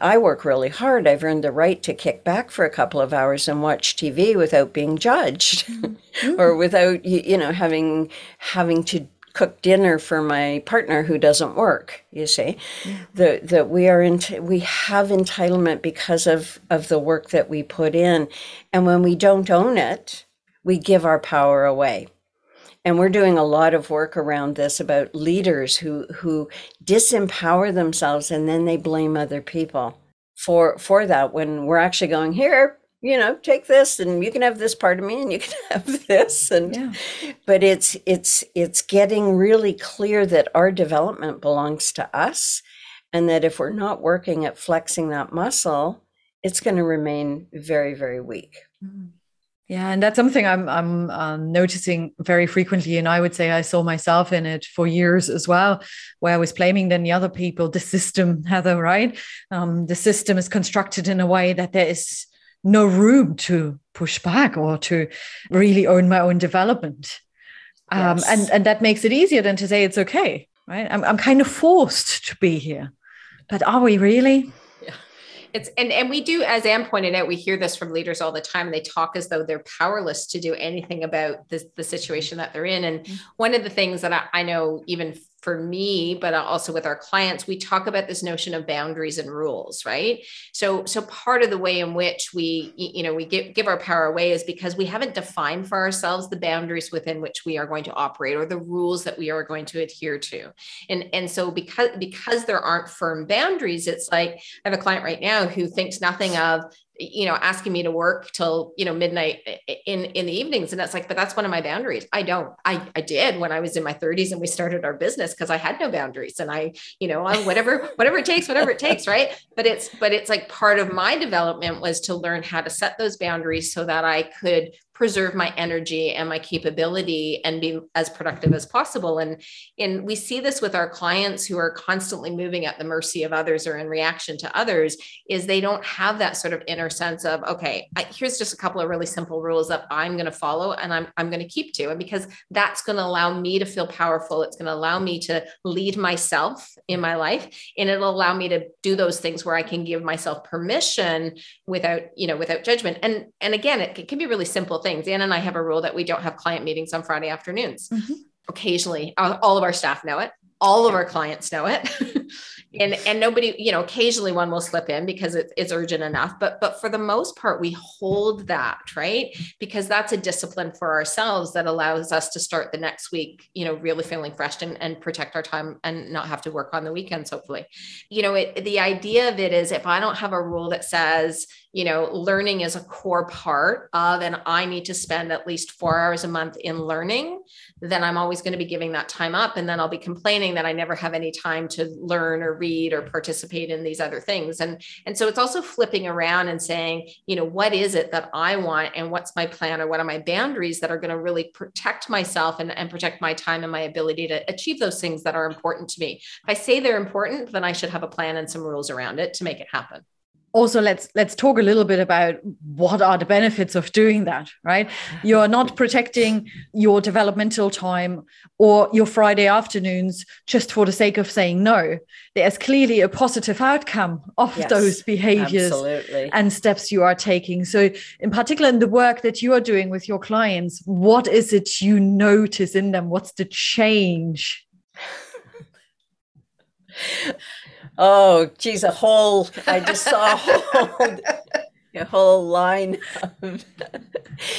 I work really hard. I've earned the right to kick back for a couple of hours and watch TV without being judged mm-hmm. (laughs) or without, you know, having, having to cook dinner for my partner who doesn't work you see yeah. that that we are in we have entitlement because of of the work that we put in and when we don't own it we give our power away and we're doing a lot of work around this about leaders who who disempower themselves and then they blame other people for for that when we're actually going here you know take this and you can have this part of me and you can (laughs) have this and yeah. but it's it's it's getting really clear that our development belongs to us and that if we're not working at flexing that muscle it's going to remain very very weak mm-hmm. Yeah and that's something i'm i'm um, noticing very frequently and i would say i saw myself in it for years as well where i was blaming then the other people the system (laughs) heather right um, the system is constructed in a way that there is no room to push back or to really own my own development. Um, yes. and, and that makes it easier than to say it's okay, right? I'm, I'm kind of forced to be here. But are we really? It's and and we do, as Anne pointed out, we hear this from leaders all the time. They talk as though they're powerless to do anything about this, the situation that they're in. And mm-hmm. one of the things that I, I know, even for me but also with our clients we talk about this notion of boundaries and rules right? So so part of the way in which we you know we give, give our power away is because we haven't defined for ourselves the boundaries within which we are going to operate or the rules that we are going to adhere to. And and so because because there aren't firm boundaries it's like i have a client right now who thinks nothing of you know asking me to work till you know midnight eh, eh, in in the evenings. And that's like but that's one of my boundaries. I don't i i did when i was in my 30s and we started our business because i had no boundaries and i you know whatever (laughs) whatever it takes whatever it takes right? But it's but it's like part of my development was to learn how to set those boundaries so that i could preserve my energy and my capability and be as productive as possible. And and we see this with our clients who are constantly moving at the mercy of others or in reaction to others is they don't have that sort of inner sense of okay I, here's just a couple of really simple rules that i'm going to follow and i'm, I'm going to keep to. And because that's going to allow me to feel powerful it's going to allow me to lead myself in my life and it'll allow me to do those things where i can give myself permission without you know without judgment. And and again it, it can be really simple things. Anne and i have a rule that we don't have client meetings on friday afternoons. Mm-hmm. occasionally all of our staff know it. All of our clients know it. (laughs) And and nobody you know occasionally one will slip in because it, it's urgent enough. But but for the most part we hold that right? Because that's a discipline for ourselves that allows us to start the next week you know really feeling fresh and, and protect our time and not have to work on the weekends hopefully. You know it, the idea of it is if i don't have a rule that says you know, learning is a core part of, and I need to spend at least four hours a month in learning, then I'm always going to be giving that time up. And then I'll be complaining that I never have any time to learn or read or participate in these other things. And, and so it's also flipping around and saying, you know, what is it that I want and what's my plan or what are my boundaries that are going to really protect myself and, and protect my time and my ability to achieve those things that are important to me. If I say they're important, then I should have a plan and some rules around it to make it happen also let's let's talk a little bit about what are the benefits of doing that right? You're not (laughs) protecting your developmental time or your friday afternoons just for the sake of saying no. There's clearly a positive outcome of yes, those behaviors absolutely. and steps you are taking. So in particular in the work that you are doing with your clients what is it you notice in them? What's the change (laughs) Oh, geez, a whole, I just saw a whole, a whole line of,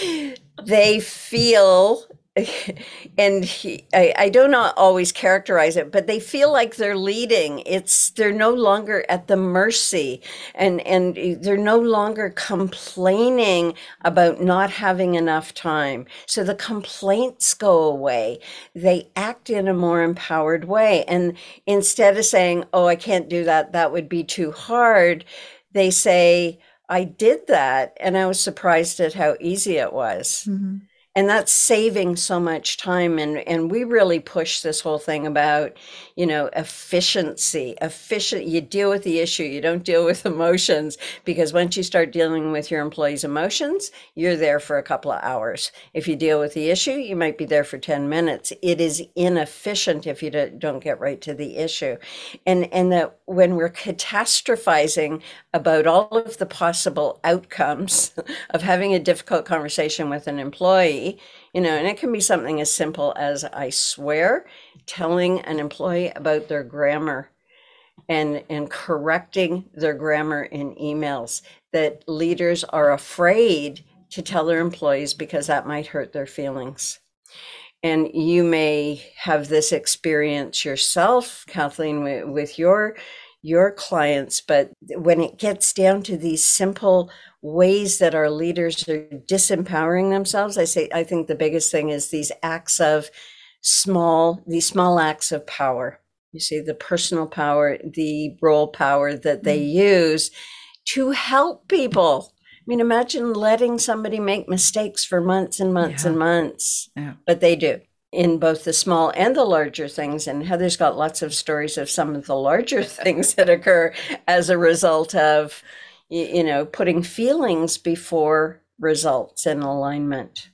(laughs) they feel (laughs) and he, I, I do not always characterize it, but they feel like they're leading. It's they're no longer at the mercy, and and they're no longer complaining about not having enough time. So the complaints go away. They act in a more empowered way, and instead of saying, "Oh, I can't do that. That would be too hard," they say, "I did that, and I was surprised at how easy it was." Mm-hmm and that's saving so much time and and we really push this whole thing about you know efficiency. Efficient you deal with the issue you don't deal with emotions because once you start dealing with your employees emotions you're there for a couple of hours. If you deal with the issue you might be there for 10 minutes. It is inefficient if you don't get right to the issue. And and that when we're catastrophizing about all of the possible outcomes of having a difficult conversation with an employee, you know, and it can be something as simple as I swear, telling an employee about their grammar and and correcting their grammar in emails that leaders are afraid to tell their employees because that might hurt their feelings. And you may have this experience yourself, Kathleen, with, your your clients, but when it gets down to these simple ways that our leaders are disempowering themselves, I say I think the biggest thing is these acts of small, these small acts of power. You see, the personal power, the role power that they mm-hmm. use to help people. I mean, imagine letting somebody make mistakes for months and months yeah. and months, yeah. but they do in both the small and the larger things. And Heather's got lots of stories of some of the larger (laughs) things that occur as a result of, you know, putting feelings before results and alignment.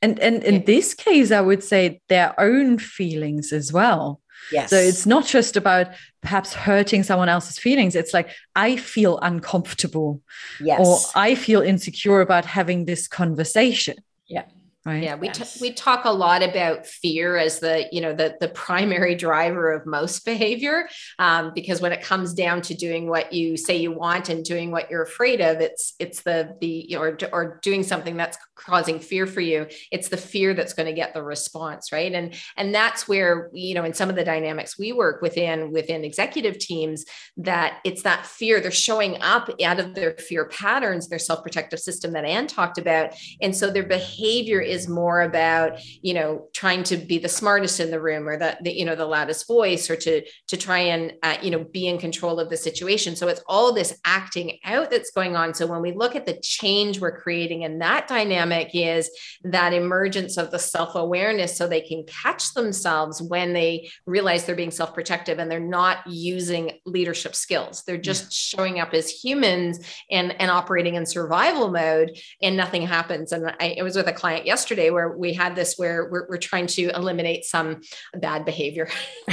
And and in this case, I would say their own feelings as well. Yes. So it's not just about perhaps hurting someone else's feelings. It's like I feel uncomfortable. Yes. Or I feel insecure about having this conversation. Yeah. Right. Yeah, we yes. t- we talk a lot about fear as the you know the the primary (laughs) driver of most behavior, um, because when it comes down to doing what you say you want and doing what you're afraid of, it's it's the the or or doing something that's causing fear for you. It's the fear that's going to get the response, right? And and that's where you know in some of the dynamics we work within within executive teams that it's that fear they're showing up out of their fear patterns, their self protective system that Anne talked about, and so their behavior is is more about you know trying to be the smartest in the room or the, the you know the loudest voice or to to try and uh, you know be in control of the situation. So it's all this acting out that's going on. So when we look at the change we're creating in that dynamic is that emergence of the self-awareness so they can catch themselves when they realize they're being self-protective and they're not using leadership skills. They're just yeah. showing up as humans and and operating in survival mode and nothing happens. And I, I was with a client yesterday yesterday where we had this where we're, we're trying to eliminate some bad behavior, (laughs)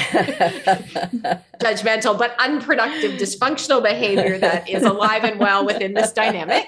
judgmental, but unproductive, dysfunctional behavior that is alive and well within this dynamic.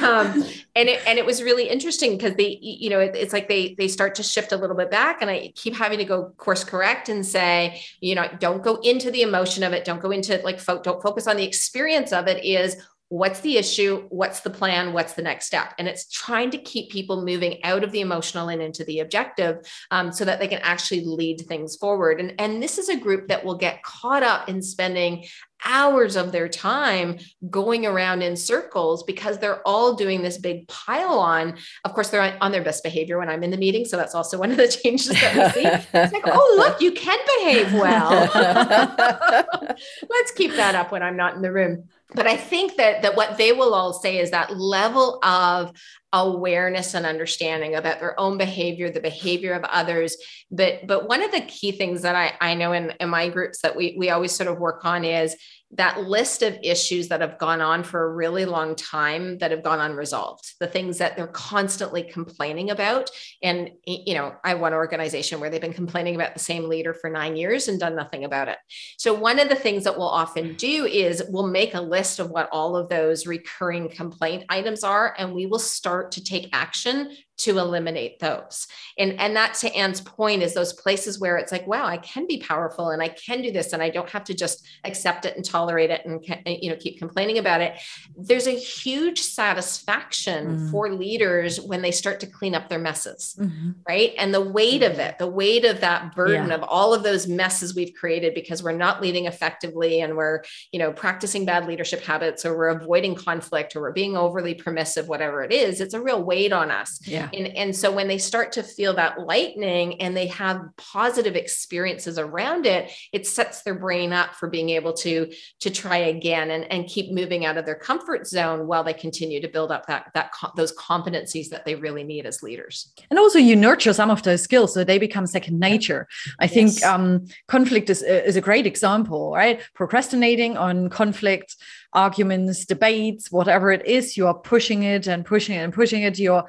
Um, and it and it was really interesting because they you know it, it's like they they start to shift a little bit back and i keep having to go course correct and say you know don't go into the emotion of it don't go into like fo- don't focus on the experience of it is what's the issue what's the plan what's the next step and it's trying to keep people moving out of the emotional and into the objective um, so that they can actually lead things forward and, and this is a group that will get caught up in spending hours of their time going around in circles because they're all doing this big pile on. Of course, they're on, their best behavior when I'm in the meeting. So that's also one of the (laughs) changes that we see. It's like, oh, look, you can behave well. (laughs) Let's keep that up when I'm not in the room but i think that that what they will all say is that level of awareness and understanding about their own behavior the behavior of others. But but one of the key things that i i know in, in my groups that we we always sort of work on is that list of issues that have gone on for a really long time that have gone unresolved the things that they're constantly complaining about. And you know i have one organization where they've been complaining about the same leader for nine years and done nothing about it. So one of the things that we'll often mm. do is we'll make a list of what all of those recurring complaint items are and we will start to take action to eliminate those. And, and that to Anne's point is those places where it's like, wow, I can be powerful and I can do this and I don't have to just accept it and tolerate it and you know keep complaining about it. There's a huge satisfaction mm for leaders when they start to clean up their messes, mm-hmm. right? And the weight of it, the weight of that burden yeah. of all of those messes we've created because we're not leading effectively and we're, you know, practicing bad leadership habits or we're avoiding conflict or we're being overly permissive, whatever it is, it's a real weight on us. Yeah. And, and so when they start to feel that lightning and they have positive experiences around it, it sets their brain up for being able to, to try again and, and keep moving out of their comfort zone while they continue to build up that, that those competencies that they really need as leaders. And also you nurture some of those skills so they become second nature. I yes. think um, conflict is, is a great example, right? Procrastinating on conflict arguments, debates, whatever it is, you are pushing it and pushing it and pushing it. You're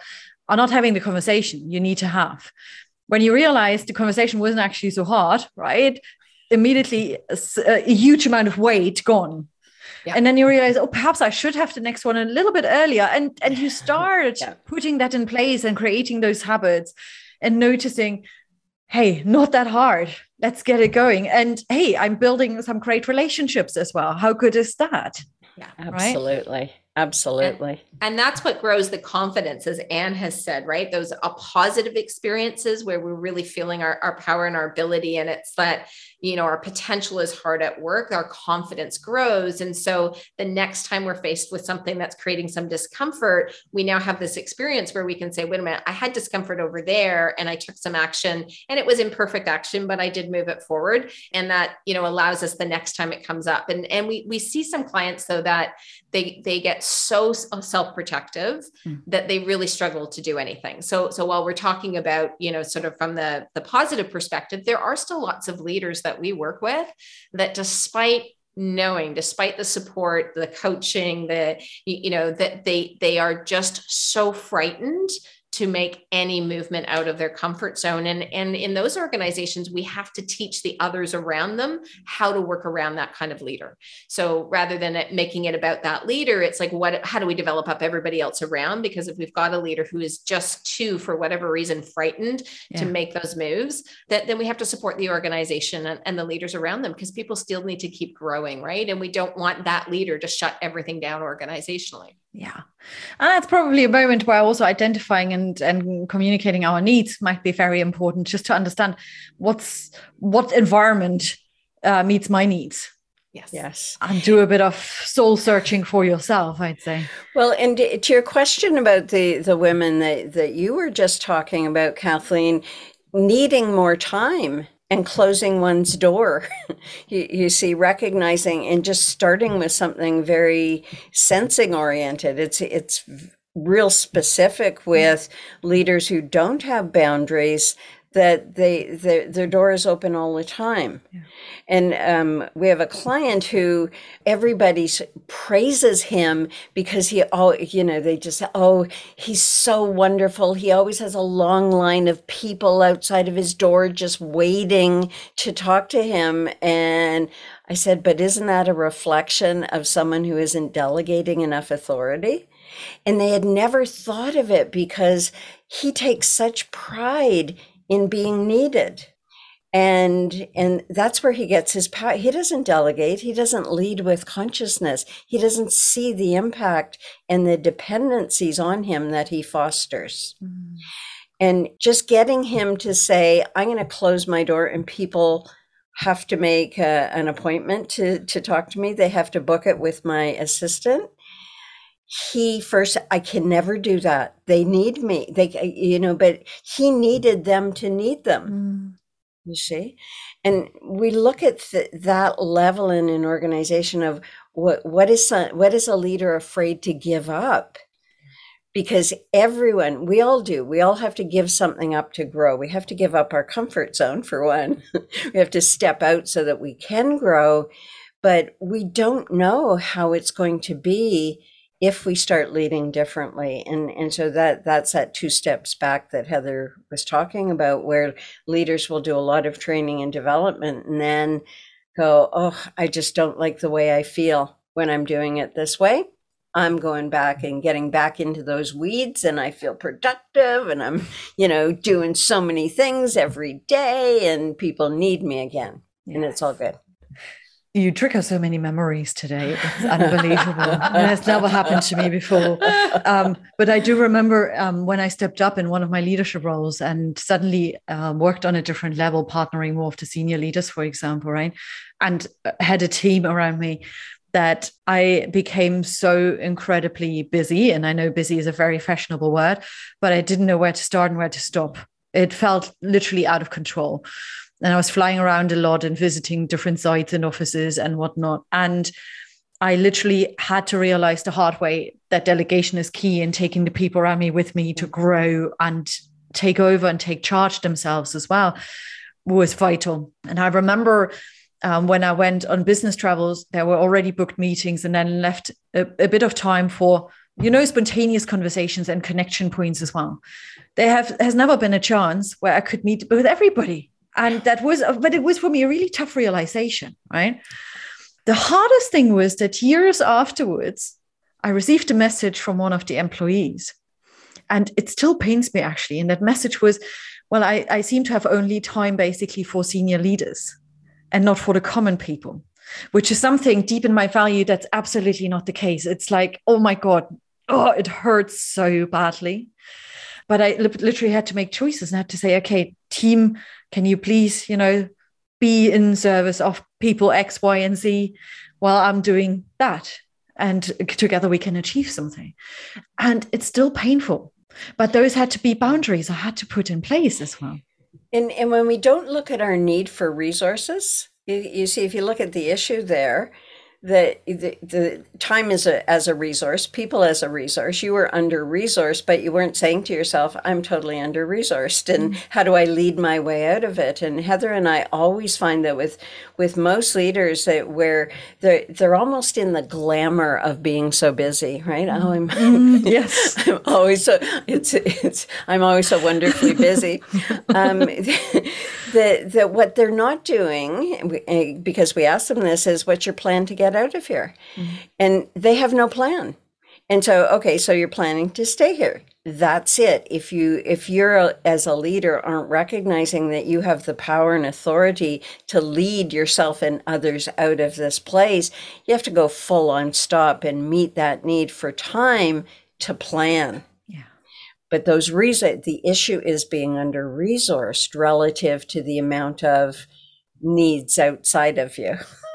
are not having the conversation you need to have. When you realize the conversation wasn't actually so hard, right? Immediately a, a huge amount of weight gone. Yeah. And then you realize, oh, perhaps I should have the next one a little bit earlier. And and you start yeah. putting that in place and creating those habits and noticing, hey, not that hard. Let's get it going. And hey, I'm building some great relationships as well. How good is that? Yeah, absolutely. Right? Absolutely. And, and, that's what grows the confidence, as Anne has said, right? Those are positive experiences where we're really feeling our, our power and our ability. And it's that you know our potential is hard at work our confidence grows and so the next time we're faced with something that's creating some discomfort we now have this experience where we can say wait a minute i had discomfort over there and i took some action and it was imperfect action but i did move it forward and that you know allows us the next time it comes up and and we we see some clients though that they they get so self-protective mm. that they really struggle to do anything so so while we're talking about you know sort of from the the positive perspective there are still lots of leaders that that we work with that despite knowing despite the support the coaching the you know that they they are just so frightened to make any movement out of their comfort zone. And and in those organizations we have to teach the others around them how to work around that kind of leader. So rather than it making it about that leader it's like what how do we develop up everybody else around? Because if we've got a leader who is just too for whatever reason frightened yeah. to make those moves that then we have to support the organization and, and the leaders around them because people still need to keep growing right? And we don't want that leader to shut everything down organizationally yeah. And that's probably a moment where also identifying and and communicating our needs might be very important just to understand what's what environment uh, meets my needs. Yes. Yes. And do a bit of soul searching for yourself i'd say. Well and to your question about the the women that that you were just talking about kathleen needing more time and closing one's door. (laughs) you, you, see, recognizing and just starting with something very sensing oriented. It's it's real specific with mm-hmm. leaders who don't have boundaries that they their, their door is open all the time. Yeah. and um, we have a client who everybody praises him because he oh you know they just oh he's so wonderful. He always has a long line of people outside of his door just waiting to talk to him. And i said but isn't that a reflection of someone who isn't delegating enough authority? And they had never thought of it because he takes such pride in being needed. And and that's where he gets his power. He doesn't delegate. He doesn't lead with consciousness. He doesn't see the impact and the dependencies on him that he fosters. Mm. And just getting him to say, I'm going to close my door and people have to make a, an appointment to, to talk to me. They have to book it with my assistant. He first, I can never do that. They need me. They, you know, but he needed them to need them. Mm. You see, and we look at th- that level in an organization of what what is what is a leader afraid to give up because everyone, we all do, we all have to give something up to grow. We have to give up our comfort zone for one. (laughs) we have to step out so that we can grow, but we don't know how it's going to be if we start leading differently. And, and so that, that's that two steps back that Heather was talking about, where leaders will do a lot of training and development and then go, oh, I just don't like the way I feel when I'm doing it this way I'm going back and getting back into those weeds and I feel productive and I'm, you know, doing so many things every day and people need me again. Yes. And it's all good. You trigger so many memories today. It's unbelievable. it has never happened to me before. Um, but I do remember um, when I stepped up in one of my leadership roles and suddenly um, worked on a different level, partnering more the senior leaders, for example, right? And uh, had a team around me that I became so incredibly busy. And I know busy is a very fashionable word, but I didn't know where to start and where to stop. It felt literally out of control. And I was flying around a lot and visiting different sites and offices and whatnot. And I literally had to realize the hard way that delegation is key in taking the people around me with me to grow and take over and take charge themselves as well was vital. And I remember um, when I went on business travels, there were already booked meetings and then left a, a, bit of time for, you know, spontaneous conversations and connection points as well. There have has never been a chance where I could meet with everybody. And that was, but it was for me a really tough realization, right? The hardest thing was that years afterwards, I received a message from one of the employees. And it still pains me actually. And that message was, well, I, I seem to have only time basically for senior leaders and not for the common people, which is something deep in my value that's absolutely not the case. It's like, oh my God, oh, it hurts so badly. But I literally had to make choices and had to say, okay, team, can you please, you know, be in service of people X, Y, and Z while I'm doing that? And together we can achieve something. And it's still painful. But those had to be boundaries I had to put in place as well. And, and when we don't look at our need for resources, you, you see, if you look at the issue there, the, the, the time is a, as a resource, people as a resource. You were under resourced, but you weren't saying to yourself, I'm totally under resourced. And mm-hmm. how do I lead my way out of it? And Heather and I always find that with, with most leaders that where they're, they're almost in the glamour of being so busy, right? Mm-hmm. Oh, I'm, mm-hmm. (laughs) yes, I'm always so, it's, it's, I'm always so wonderfully busy. (laughs) um, (laughs) that, that what they're not doing, eh, because we asked them this, is what's your plan to get get out of here. Mm-hmm. And they have no plan. And so, okay, so you're planning to stay here. That's it. If you if you're a, as a leader aren't recognizing that you have the power and authority to lead yourself and others out of this place, you have to go full on stop and meet that need for time to plan. Yeah. But those reason the issue is being under resourced relative to the amount of needs outside of you. (laughs)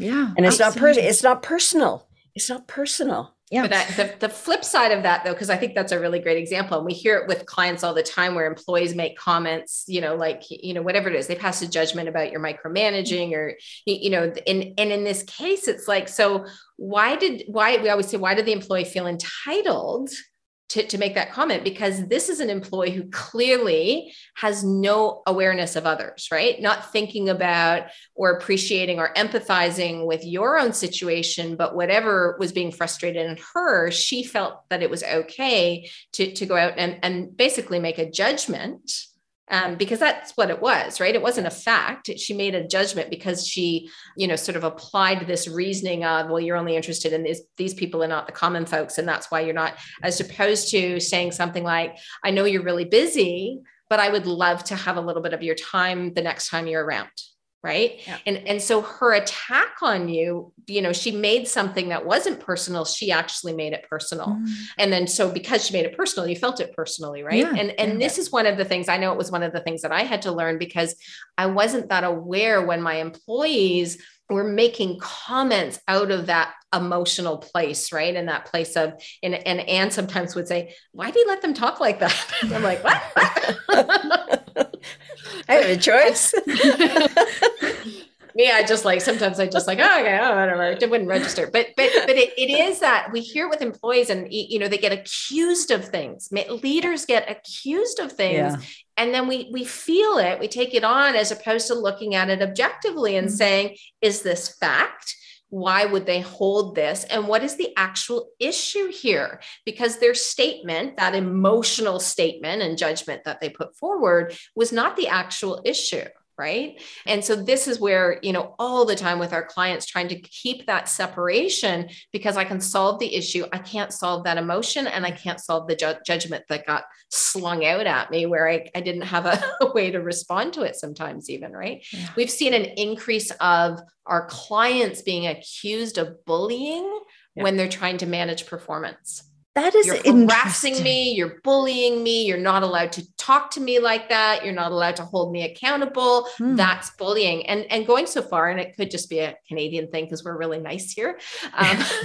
Yeah. And it's absolutely. not per- it's not personal. It's not personal. Yeah. But that, the, the flip side of that, though, because I think that's a really great example. And we hear it with clients all the time where employees make comments, you know, like, you know, whatever it is, they pass a judgment about your micromanaging or, you know, and, and in this case, it's like, so why did, why, we always say, why did the employee feel entitled to, to make that comment because this is an employee who clearly has no awareness of others, right? Not thinking about or appreciating or empathizing with your own situation, but whatever was being frustrated in her, she felt that it was okay to, to go out and, and basically make a judgment um, because that's what it was, right? It wasn't a fact. She made a judgment because she, you know, sort of applied this reasoning of, well, you're only interested in these these people and not the common folks, and that's why you're not. As opposed to saying something like, "I know you're really busy, but I would love to have a little bit of your time the next time you're around." Right yeah. and and so her attack on you you know she made something that wasn't personal she actually made it personal mm. and then so because she made it personal you felt it personally right yeah. and and yeah. this is one of the things i know it was one of the things that i had to learn because i wasn't that aware when my employees were making comments out of that emotional place, right? In that place of, and, and Anne sometimes would say, why do you let them talk like that? (laughs) I'm like, what? (laughs) I have a choice. (laughs) Me, I just like sometimes I just like oh okay oh, whatever. It wouldn't register. But but but it, it is that we hear with employees and you know they get accused of things. Leaders get accused of things yeah. and then we we feel it. We take it on as opposed to looking at it objectively and mm-hmm. saying is this fact? Why would they hold this? And what is the actual issue here? Because their statement that emotional statement and judgment that they put forward was not the actual issue right and so this is where you know all the time with our clients trying to keep that separation because i can solve the issue i can't solve that emotion and i can't solve the ju- judgment that got slung out at me where i, I didn't have a, a, (laughs) way to respond to it sometimes even right yeah. we've seen an increase of our clients being accused of bullying yeah. when they're trying to manage performance that is you're harassing me, you're bullying me, you're not allowed to talk to me like that, you're not allowed to hold me accountable. Hmm. That's bullying. And and going so far, and it could just be a Canadian thing because we're really nice here, um, (laughs) (laughs)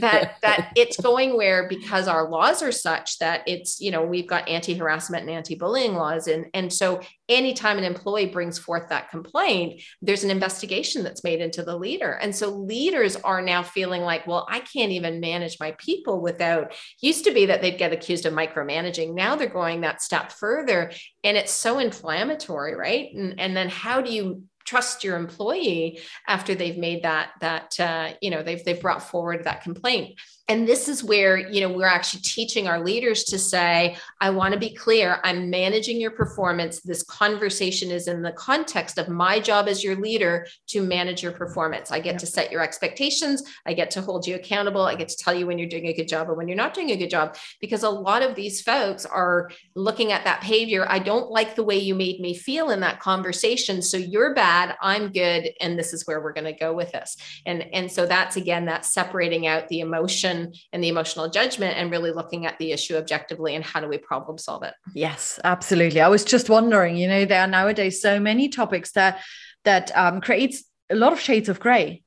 that that it's going where because our laws are such that it's, you know, we've got anti-harassment and anti-bullying laws. And, and so anytime an employee brings forth that complaint, there's an investigation that's made into the leader. And so leaders are now feeling like, well, I can't even manage my people without, used to be that they'd get accused of micromanaging. Now they're going that step further. And it's so inflammatory, right? And, and then how do you trust your employee after they've made that that uh, you know they've they've brought forward that complaint and this is where you know we're actually teaching our leaders to say i want to be clear. I'm managing your performance. This conversation is in the context of my job as your leader to manage your performance. I get yeah. to set your expectations. I get to hold you accountable. I get to tell you when you're doing a good job or when you're not doing a good job. Because a lot of these folks are looking at that behavior i don't like the way you made me feel in that conversation. So you're bad. I'm good. And this is where we're going to go with this. And and so that's again that separating out the emotion emotion and the emotional judgment and really looking at the issue objectively and how do we problem solve it. Yes absolutely. I was just wondering you know there are nowadays so many topics that that um, creates a lot of shades of gray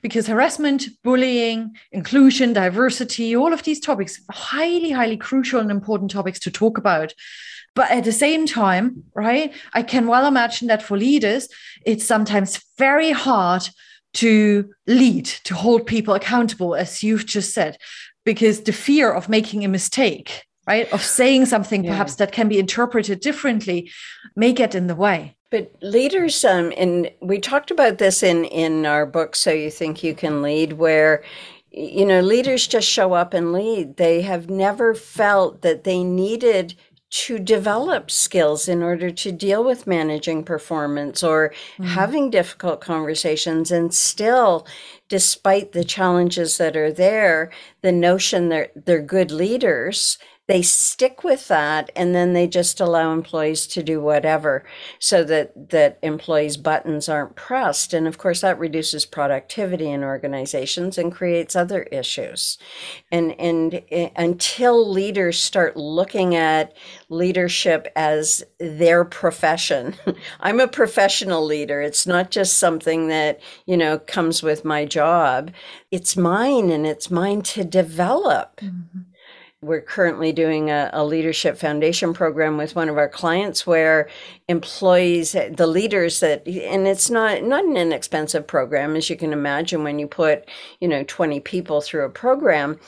because harassment bullying inclusion diversity all of these topics highly highly crucial and important topics to talk about. But at the same time right i can well imagine that for leaders it's sometimes very hard to lead, to hold people accountable, as you've just said, because the fear of making a mistake, right, of saying something yeah. perhaps that can be interpreted differently, may get in the way. But leaders, um, and we talked about this in in our book, so you think you can lead, where you know leaders just show up and lead. They have never felt that they needed to develop skills in order to deal with managing performance or mm-hmm. having difficult conversations and still despite the challenges that are there the notion that they're good leaders they stick with that and then they just allow employees to do whatever so that that employees buttons aren't pressed. And of course that reduces productivity in organizations and creates other issues. And and eh, until leaders start looking at leadership as their profession (laughs) i'm a professional leader. It's not just something that you know comes with my job. It's mine and it's mine to develop. Mm-hmm we're currently doing a, a, leadership foundation program with one of our clients where employees the leaders that and it's not not an inexpensive program as you can imagine when you put you know 20 people through a program.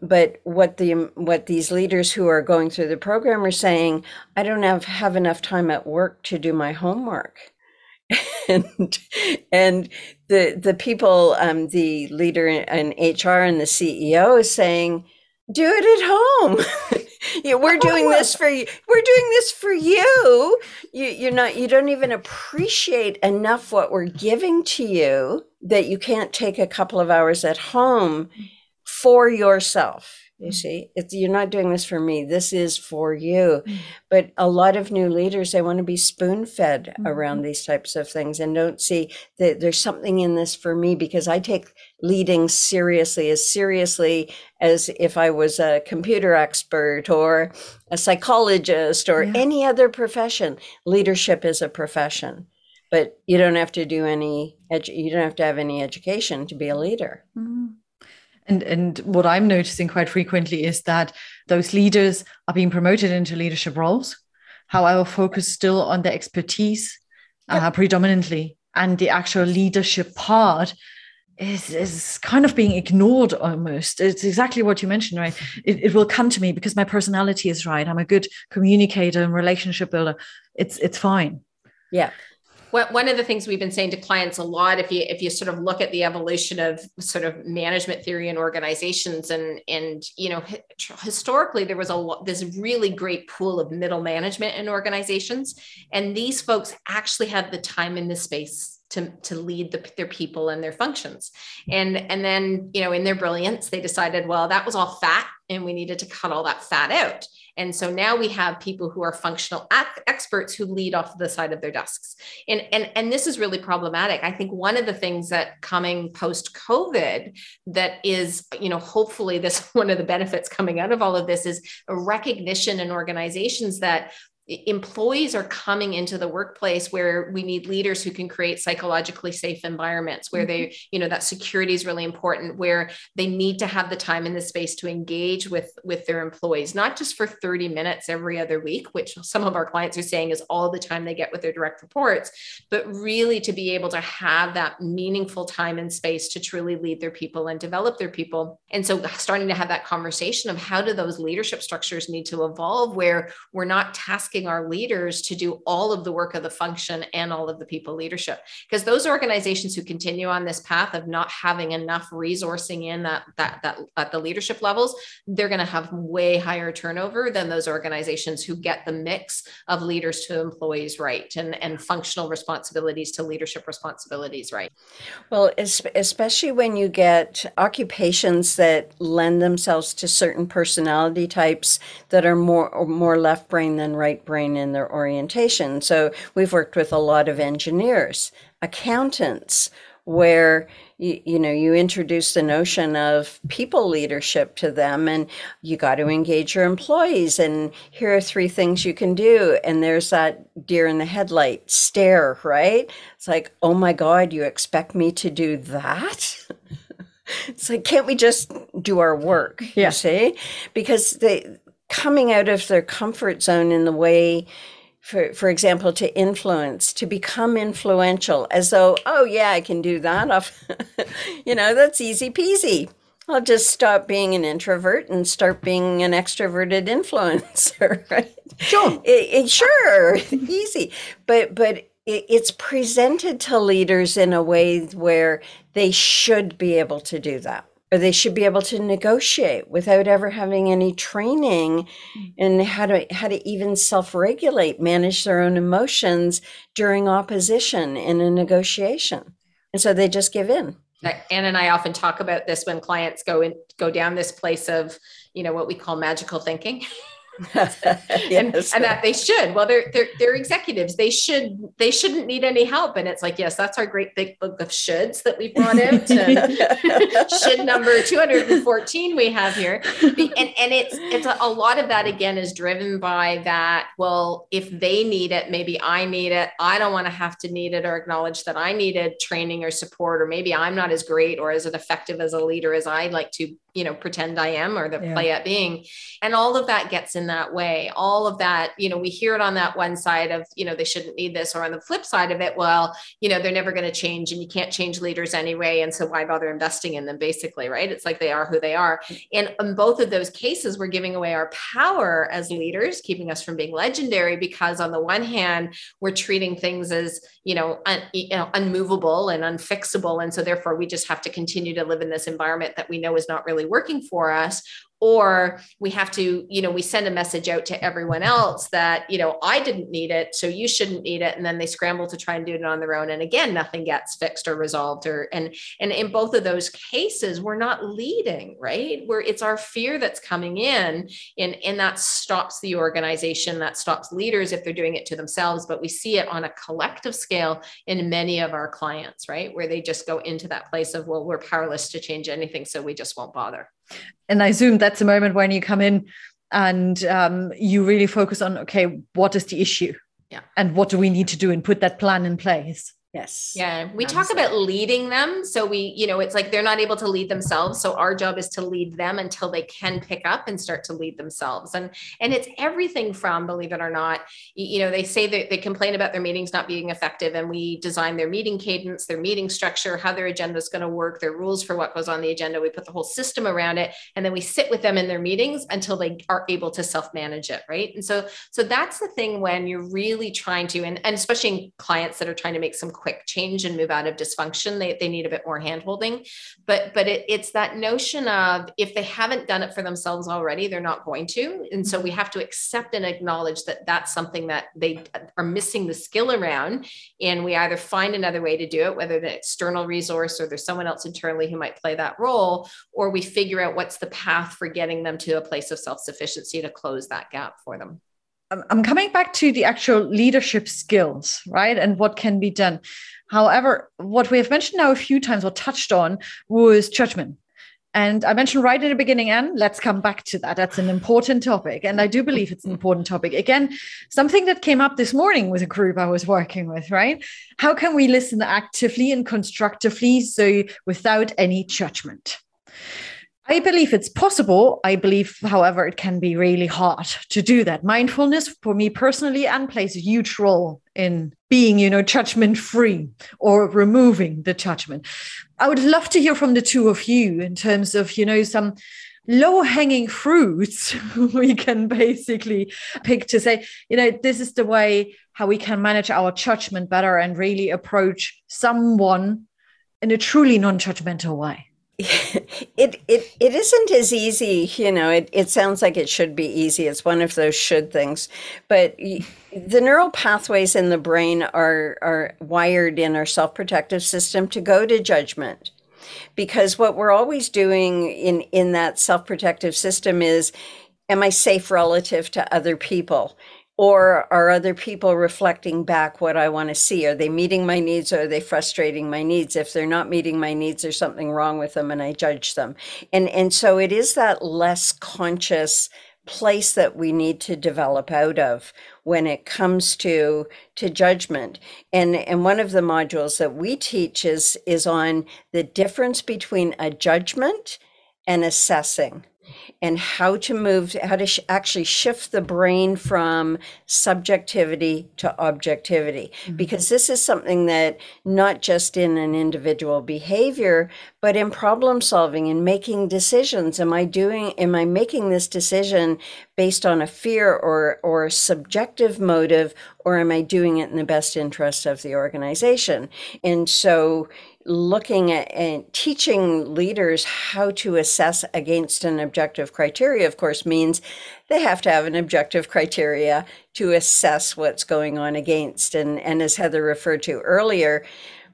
But what the what these leaders who are going through the program are saying i don't have have enough time at work to do my homework. (laughs) And and the the people um, the leader in, in hr and the ceo is saying do it at home. (laughs) know, we're doing this for you. We're doing this for you. You you're not you don't even appreciate enough what we're giving to you that you can't take a couple of hours at home for yourself. You mm. see, it's, you're not doing this for me. This is for you. Mm. But a lot of new leaders, they want to be spoon fed mm-hmm. around these types of things and don't see that there's something in this for me because I take leading seriously, as seriously as if I was a computer expert or a psychologist or yeah. any other profession. Leadership is a profession. But you don't have to do any, edu- you don't have to have any education to be a leader. Mm-hmm. And, and what I'm noticing quite frequently is that those leaders are being promoted into leadership roles. However, focus still on the expertise uh, predominantly, and the actual leadership part is, is kind of being ignored almost. It's exactly what you mentioned, right? It, it will come to me because my personality is right. I'm a good communicator and relationship builder. It's it's fine. Yeah one of the things we've been saying to clients a lot if you if you sort of look at the evolution of sort of management theory and organizations and and you know historically there was a lot this really great pool of middle management in organizations and these folks actually had the time in the space to, to lead the, their people and their functions and and then you know in their brilliance they decided well that was all fat and we needed to cut all that fat out and so now we have people who are functional experts who lead off the side of their desks. And, and, and this is really problematic. I think one of the things that coming post COVID that is, you know, hopefully this (laughs) one of the benefits coming out of all of this is a recognition in organizations that employees are coming into the workplace where we need leaders who can create psychologically safe environments where they mm-hmm. you know that security is really important where they need to have the time and the space to engage with with their employees not just for 30 minutes every other week which some of our clients are saying is all the time they get with their direct reports but really to be able to have that meaningful time and space to truly lead their people and develop their people and so starting to have that conversation of how do those leadership structures need to evolve where we're not tasking asking our leaders to do all of the work of the function and all of the people leadership. Because those organizations who continue on this path of not having enough resourcing in that that that at the leadership levels they're going to have way higher turnover than those organizations who get the mix of leaders to employees right and and functional responsibilities to leadership responsibilities right. Well especially when you get occupations that lend themselves to certain personality types that are more more left brain than right brain in their orientation. So we've worked with a lot of engineers, accountants, where you, you know you introduce the notion of people leadership to them and you got to engage your employees and here are three things you can do. And there's that deer in the headlight stare right? It's like oh my god you expect me to do that? (laughs) It's like can't we just do our work? Yeah. you see? Because they coming out of their comfort zone in the way for for example to influence to become influential as though oh yeah i can do that. Off (laughs) you know that's easy peasy. I'll just stop being an introvert and start being an extroverted influencer (laughs) right? Sure. It, it, sure (laughs) easy. But but it, it's presented to leaders in a way where they should be able to do that or they should be able to negotiate without ever having any training mm. in how to how to even self-regulate manage their own emotions during opposition in a negotiation. And so they just give in. Anne and I often talk about this when clients go in go down this place of you know what we call magical thinking (laughs) (laughs) yes. and, and, that they should. Well, they're, they're they're executives. They should they shouldn't need any help. And it's like, yes, that's our great big book of shoulds that we brought out. (laughs) should number 214 we have here. And and it's it's a, a lot of that again is driven by that. Well, if they need it, maybe I need it. I don't want to have to need it or acknowledge that I needed training or support, or maybe I'm not as great or as effective as a leader as I'd like to you know pretend i am or the yeah. play at being. And all of that gets in that way. All of that you know we hear it on that one side of you know they shouldn't need this or on the flip side of it well you know they're never going to change and you can't change leaders anyway and so why bother investing in them basically right? It's like they are who they are. And in both of those cases we're giving away our power as leaders keeping us from being legendary because on the one hand we're treating things as you know, un, you know unmovable and unfixable and so therefore we just have to continue to live in this environment that we know is not really working for us or we have to you know we send a message out to everyone else that you know i didn't need it so you shouldn't need it and then they scramble to try and do it on their own and again nothing gets fixed or resolved or and and in both of those cases we're not leading right? Where it's our fear that's coming in and and that stops the organization that stops leaders if they're doing it to themselves but we see it on a collective scale in many of our clients right? Where they just go into that place of well we're powerless to change anything so we just won't bother and i assume that's a moment when you come in and um, you really focus on okay what is the issue? Yeah. And what do we need to do and put that plan in place Yes. Yeah. We talk about leading them. So we, you know, it's like they're not able to lead themselves. So our job is to lead them until they can pick up and start to lead themselves. And and it's everything from, believe it or not, you know, they say that they complain about their meetings not being effective. And we design their meeting cadence, their meeting structure, how their agenda is going to work, their rules for what goes on the agenda. We put the whole system around it. And then we sit with them in their meetings until they are able to self-manage it. Right. And so so that's the thing when you're really trying to, and, and especially in clients that are trying to make some quick change and move out of dysfunction. They, they need a bit more handholding but but it, it's that notion of if they haven't done it for themselves already they're not going to. And so we have to accept and acknowledge that that's something that they are missing the skill around. And we either find another way to do it whether the external resource or there's someone else internally who might play that role or we figure out what's the path for getting them to a place of self-sufficiency to close that gap for them Um, I'm coming back to the actual leadership skills, right? And what can be done. However, what we have mentioned now a few times or touched on was judgment. And I mentioned right in the beginning, and let's come back to that. That's an important topic. And I do believe it's an mm-hmm. important topic. Again, something that came up this morning with a group I was working with, right? How can we listen actively and constructively so without any judgment? I believe it's possible. I believe, however, it can be really hard to do that. Mindfulness, for me personally, and plays a huge role in being, you know, judgment free or removing the judgment. I would love to hear from the two of you in terms of, you know, some low hanging fruits (laughs) we can basically pick to say, you know, this is the way how we can manage our judgment better and really approach someone in a truly non judgmental way. (laughs) it it it isn't as easy you know it, it sounds like it should be easy. It's one of those should things. But the neural pathways in the brain are are wired in our self-protective system to go to judgment. Because what we're always doing in in that self-protective system is am i safe relative to other people or are other people reflecting back what I want to see? Are they meeting my needs or are they frustrating my needs? If they're not meeting my needs, there's something wrong with them and I judge them. And, and so it is that less conscious place that we need to develop out of when it comes to to judgment and and one of the modules that we teach is is on the difference between a judgment and assessing and how to move, how to sh- actually shift the brain from subjectivity to objectivity. Mm-hmm. Because this is something that not just in an individual behavior, but in problem solving and making decisions. Am I doing, am I making this decision based on a fear or, or subjective motive, or am I doing it in the best interest of the organization? And so, looking at and teaching leaders how to assess against an objective criteria, of course, means they have to have an objective criteria to assess what's going on against. And, and as Heather referred to earlier,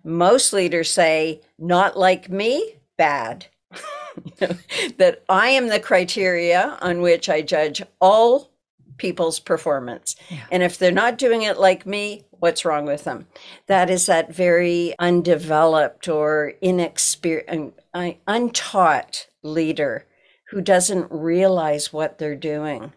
most leaders say, not like me, bad. (laughs) that I am the criteria on which I judge all people's performance. Yeah. And if they're not doing it like me, what's wrong with them? That is that very undeveloped or inexperienced, untaught leader who doesn't realize what they're doing.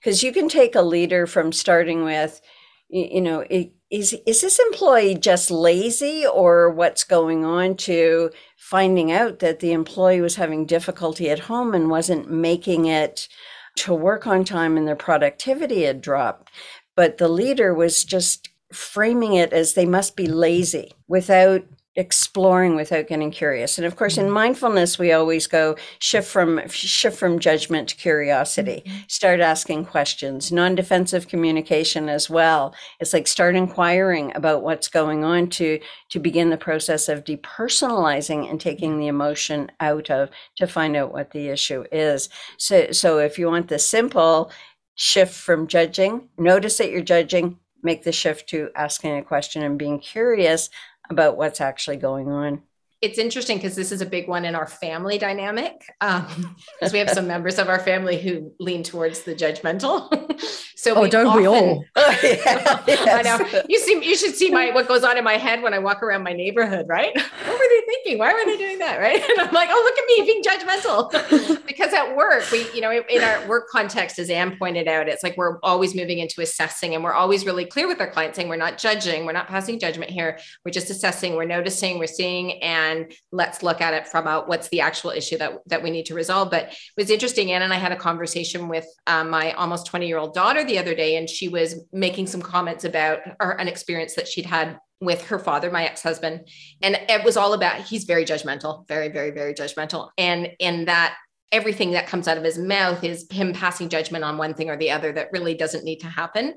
Because you can take a leader from starting with, you know, is is this employee just lazy or what's going on to finding out that the employee was having difficulty at home and wasn't making it to work on time and their productivity had dropped. But the leader was just framing it as they must be lazy without exploring without getting curious. And of course in mm-hmm. mindfulness we always go shift from shift from judgment to curiosity mm-hmm. start asking questions. Non-defensive communication as well. It's like start inquiring about what's going on to to begin the process of depersonalizing and taking the emotion out of to find out what the issue is. So so if you want the simple shift from judging notice that you're judging make the shift to asking a question and being curious about what's actually going on. It's interesting because this is a big one in our family dynamic, because um, we have some members of our family who lean towards the judgmental. (laughs) so oh, don't often, we all? Oh, yeah, yes. I know. You see, you should see my what goes on in my head when I walk around my neighborhood. Right? (laughs) What were they thinking? Why were they doing that? Right? (laughs) And I'm like, oh, look at me being judgmental. because at work, we, you know, in our work context, as Anne pointed out, it's like we're always moving into assessing, and we're always really clear with our clients, saying we're not judging, we're not passing judgment here. We're just assessing, we're noticing, we're seeing, and let's look at it from out what's the actual issue that that we need to resolve. But it was interesting. Anne and I had a conversation with um, my almost 20 year old daughter the other day, and she was making some comments about an experience that she'd had with her father, my ex-husband. And it was all about he's very judgmental, very, very, very judgmental. And in that everything that comes out of his mouth is him passing judgment on one thing or the other that really doesn't need to happen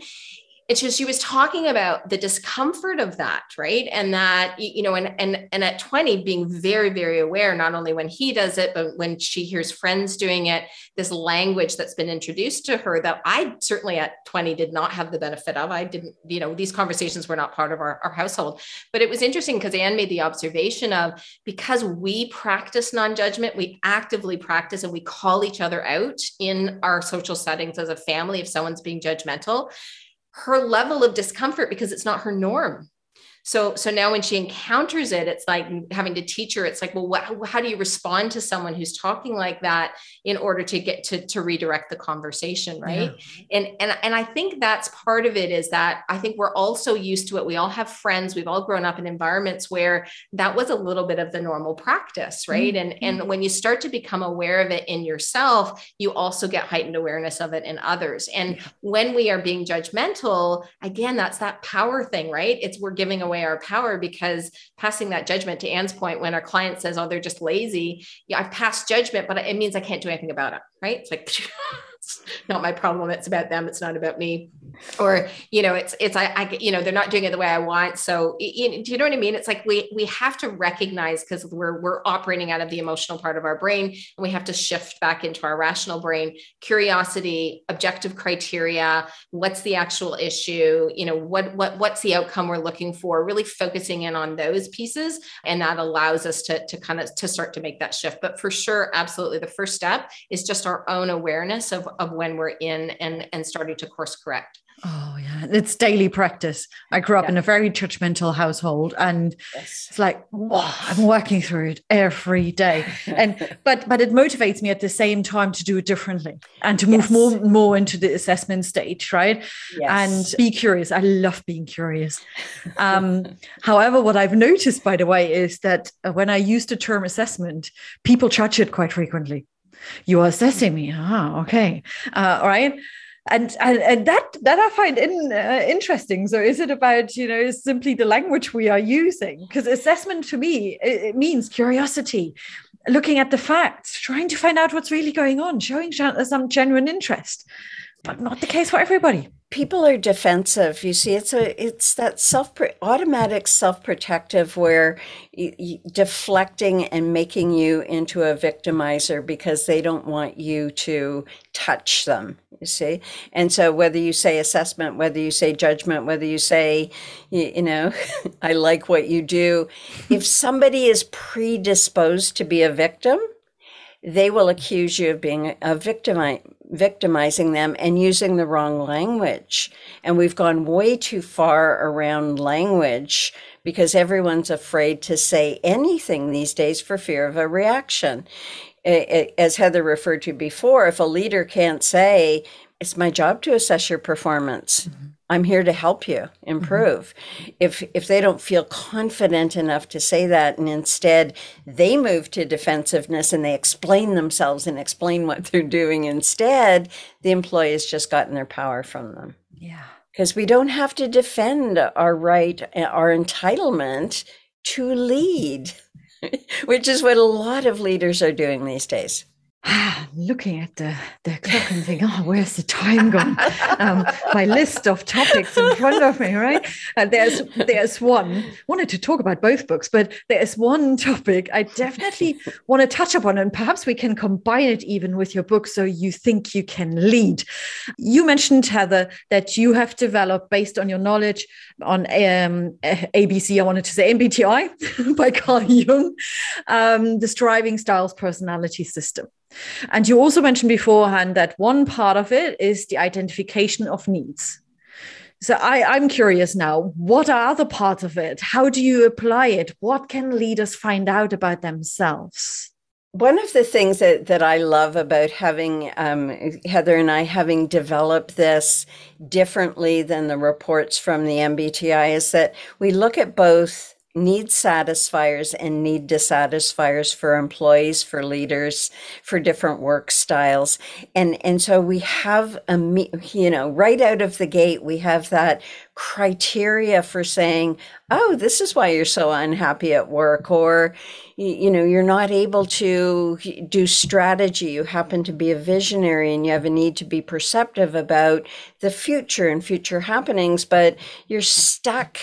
it's just she was talking about the discomfort of that right? And that you know and and and at 20 being very very aware not only when he does it but when she hears friends doing it this language that's been introduced to her that i certainly at 20 did not have the benefit of. I didn't you know these conversations were not part of our, our household. But it was interesting because anne made the observation of because we practice non-judgment we actively practice and we call each other out in our social settings as a family if someone's being judgmental her level of discomfort because it's not her norm so so now when she encounters it it's like having to teach her it's like well what, how do you respond to someone who's talking like that in order to get to to redirect the conversation right yeah. and and and i think that's part of it is that i think we're also used to it we all have friends we've all grown up in environments where that was a little bit of the normal practice right mm-hmm. and and when you start to become aware of it in yourself you also get heightened awareness of it in others and yeah. when we are being judgmental again that's that power thing right it's we're giving away away our power because passing that judgment to Anne's point, when our client says, Oh, they're just lazy, yeah, I've passed judgment, but it means I can't do anything about it. Right. It's like, (laughs) it's not my problem. It's about them. It's not about me. Or you know it's it's I, I you know they're not doing it the way i want. So you, do you know what i mean? It's like we we have to recognize because we're we're operating out of the emotional part of our brain and we have to shift back into our rational brain. Curiosity objective criteria what's the actual issue? You know what what what's the outcome we're looking for? Really focusing in on those pieces and that allows us to to kind of to start to make that shift. But for sure absolutely the first step is just our own awareness of of when we're in and and starting to course correct Oh yeah, it's daily practice. I grew up yeah. in a very judgmental household, and yes. it's like wow, I'm working through it every day. And (laughs) but but it motivates me at the same time to do it differently and to move yes. more more into the assessment stage, right? Yes. And be curious. I love being curious. Um, (laughs) however, what I've noticed, by the way, is that when I use the term assessment, people judge it quite frequently. You are assessing me. Ah, okay. Uh, right and, and and that that I find in, uh, interesting. So is it about you know simply the language we are using? Because assessment to me it, it, means curiosity, looking at the facts, trying to find out what's really going on, showing some genuine interest, but not the case for everybody. People are defensive. You see it's a it's that self automatic self-protective where deflecting and making you into a victimizer because they don't want you to touch them you see? And so whether you say assessment whether you say judgment whether you say you, you know (laughs) i like what you do if somebody is predisposed to be a victim they will accuse you of being a victim victimizing them and using the wrong language. And we've gone way too far around language because everyone's afraid to say anything these days for fear of a reaction. As Heather referred to before, if a leader can't say, it's my job to assess your performance. Mm-hmm. I'm here to help you improve. Mm-hmm. If if they don't feel confident enough to say that and instead they move to defensiveness and they explain themselves and explain what they're doing instead, the employee has just gotten their power from them. Yeah. Because we don't have to defend our right, our entitlement to lead, (laughs) which is what a lot of leaders are doing these days. (sighs) looking at the, the clock and thinking, oh, where's the time gone? Um, my list of topics in front of me, right? And there's there's one wanted to talk about both books, but there's one topic I definitely want to touch upon, and perhaps we can combine it even with your book, so you think you can lead. You mentioned Heather that you have developed based on your knowledge on um, ABC. I wanted to say MBTI (laughs) by Carl Jung, um, the Striving Styles Personality System. And you also mentioned beforehand that one part of it is the identification of needs. So I, am curious now, what are other parts of it? How do you apply it? What can leaders find out about themselves? One of the things that, that I love about having um, Heather and I having developed this differently than the reports from the MBTI is that we look at both need satisfiers and need dissatisfiers for employees for leaders for different work styles. And and so we have a you know right out of the gate we have that criteria for saying oh this is why you're so unhappy at work or you know you're not able to do strategy. You happen to be a visionary and you have a need to be perceptive about the future and future happenings but you're stuck